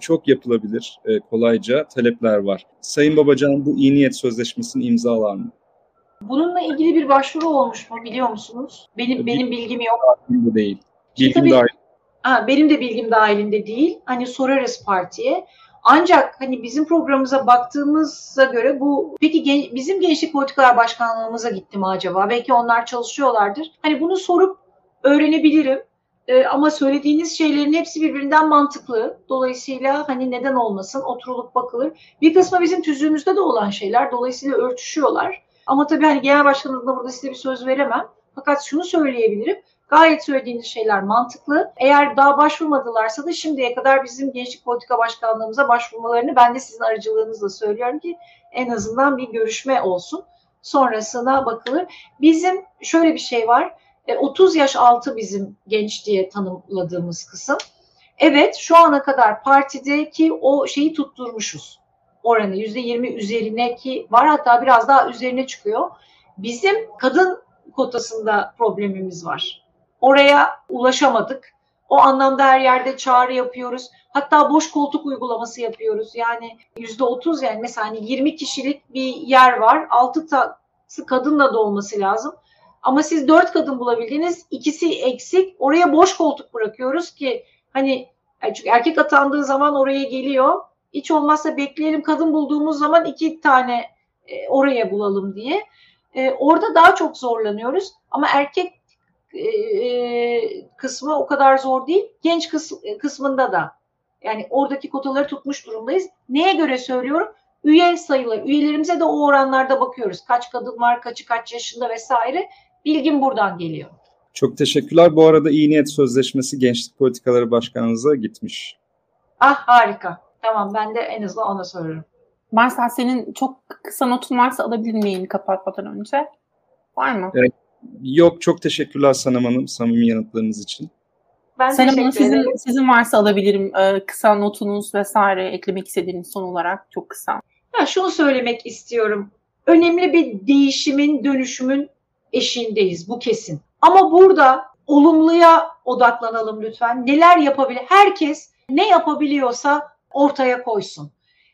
çok yapılabilir e, kolayca talepler var. Sayın Babacan bu iyi niyet sözleşmesini imzalar mı? Bununla ilgili bir başvuru olmuş mu biliyor musunuz? Benim Bil, benim bilgim yok. Bilgim değil. Bilgim tabii, dahil. Ha, benim de bilgim dahilinde değil. Hani sorarız partiye. Ancak hani bizim programımıza baktığımıza göre bu peki gen, bizim Gençlik Politikalar Başkanlığımıza gitti mi acaba? Belki onlar çalışıyorlardır. Hani bunu sorup öğrenebilirim. Ee, ama söylediğiniz şeylerin hepsi birbirinden mantıklı. Dolayısıyla hani neden olmasın oturulup bakılır. Bir kısmı bizim tüzüğümüzde de olan şeyler. Dolayısıyla örtüşüyorlar. Ama tabii hani genel başkanlığında burada size bir söz veremem. Fakat şunu söyleyebilirim. Gayet söylediğiniz şeyler mantıklı. Eğer daha başvurmadılarsa da şimdiye kadar bizim Gençlik Politika Başkanlığımıza başvurmalarını ben de sizin aracılığınızla söylüyorum ki en azından bir görüşme olsun. Sonrasına bakılır. Bizim şöyle bir şey var. 30 e, yaş altı bizim genç diye tanımladığımız kısım. Evet şu ana kadar partideki o şeyi tutturmuşuz. Oranı %20 üzerine ki var hatta biraz daha üzerine çıkıyor. Bizim kadın kotasında problemimiz var. Oraya ulaşamadık. O anlamda her yerde çağrı yapıyoruz. Hatta boş koltuk uygulaması yapıyoruz. Yani yüzde otuz yani mesela hani 20 kişilik bir yer var. Altı tası kadınla da olması lazım. Ama siz dört kadın bulabildiniz. ikisi eksik. Oraya boş koltuk bırakıyoruz ki hani çünkü erkek atandığı zaman oraya geliyor. Hiç olmazsa bekleyelim kadın bulduğumuz zaman iki tane e, oraya bulalım diye. E, orada daha çok zorlanıyoruz. Ama erkek e, e, kısmı o kadar zor değil. Genç kıs, e, kısmında da yani oradaki kotaları tutmuş durumdayız. Neye göre söylüyorum? Üye sayıları. Üyelerimize de o oranlarda bakıyoruz. Kaç kadın var, kaçı kaç yaşında vesaire. Bilgim buradan geliyor. Çok teşekkürler. Bu arada iyi niyet sözleşmesi Gençlik Politikaları Başkanınıza gitmiş. Ah harika. Tamam ben de en azından ona sorarım. Marsal senin çok kısa notun varsa alabilir miyim kapatmadan önce? Var mı? Evet. Yok çok teşekkürler Sanem Hanım samimi yanıtlarınız için. Ben Sanem Hanım sizin, sizin varsa alabilirim ee, kısa notunuz vesaire eklemek istediğiniz son olarak çok kısa. Ya şunu söylemek istiyorum. Önemli bir değişimin, dönüşümün eşiğindeyiz bu kesin. Ama burada olumluya odaklanalım lütfen. Neler yapabilir? Herkes ne yapabiliyorsa ortaya koysun.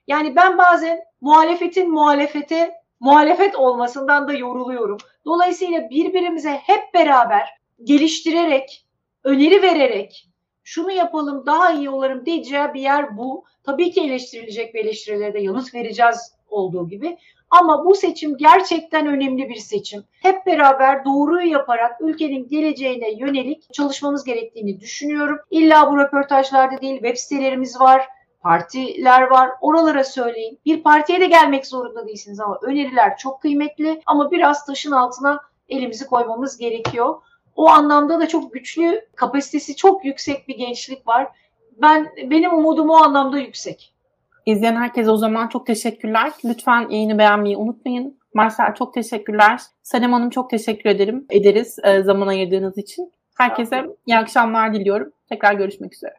Yani ben bazen muhalefetin muhalefete muhalefet olmasından da yoruluyorum. Dolayısıyla birbirimize hep beraber geliştirerek, öneri vererek şunu yapalım daha iyi olarım diyeceği bir yer bu. Tabii ki eleştirilecek ve eleştirilere de yanıt vereceğiz olduğu gibi. Ama bu seçim gerçekten önemli bir seçim. Hep beraber doğruyu yaparak ülkenin geleceğine yönelik çalışmamız gerektiğini düşünüyorum. İlla bu röportajlarda değil web sitelerimiz var partiler var. Oralara söyleyin. Bir partiye de gelmek zorunda değilsiniz ama öneriler çok kıymetli ama biraz taşın altına elimizi koymamız gerekiyor. O anlamda da çok güçlü, kapasitesi çok yüksek bir gençlik var. Ben benim umudum o anlamda yüksek. İzleyen herkese o zaman çok teşekkürler. Lütfen yayını beğenmeyi unutmayın. Marcel çok teşekkürler. Sanem Hanım çok teşekkür ederim. Ederiz e, zaman ayırdığınız için. Herkese iyi akşamlar diliyorum. Tekrar görüşmek üzere.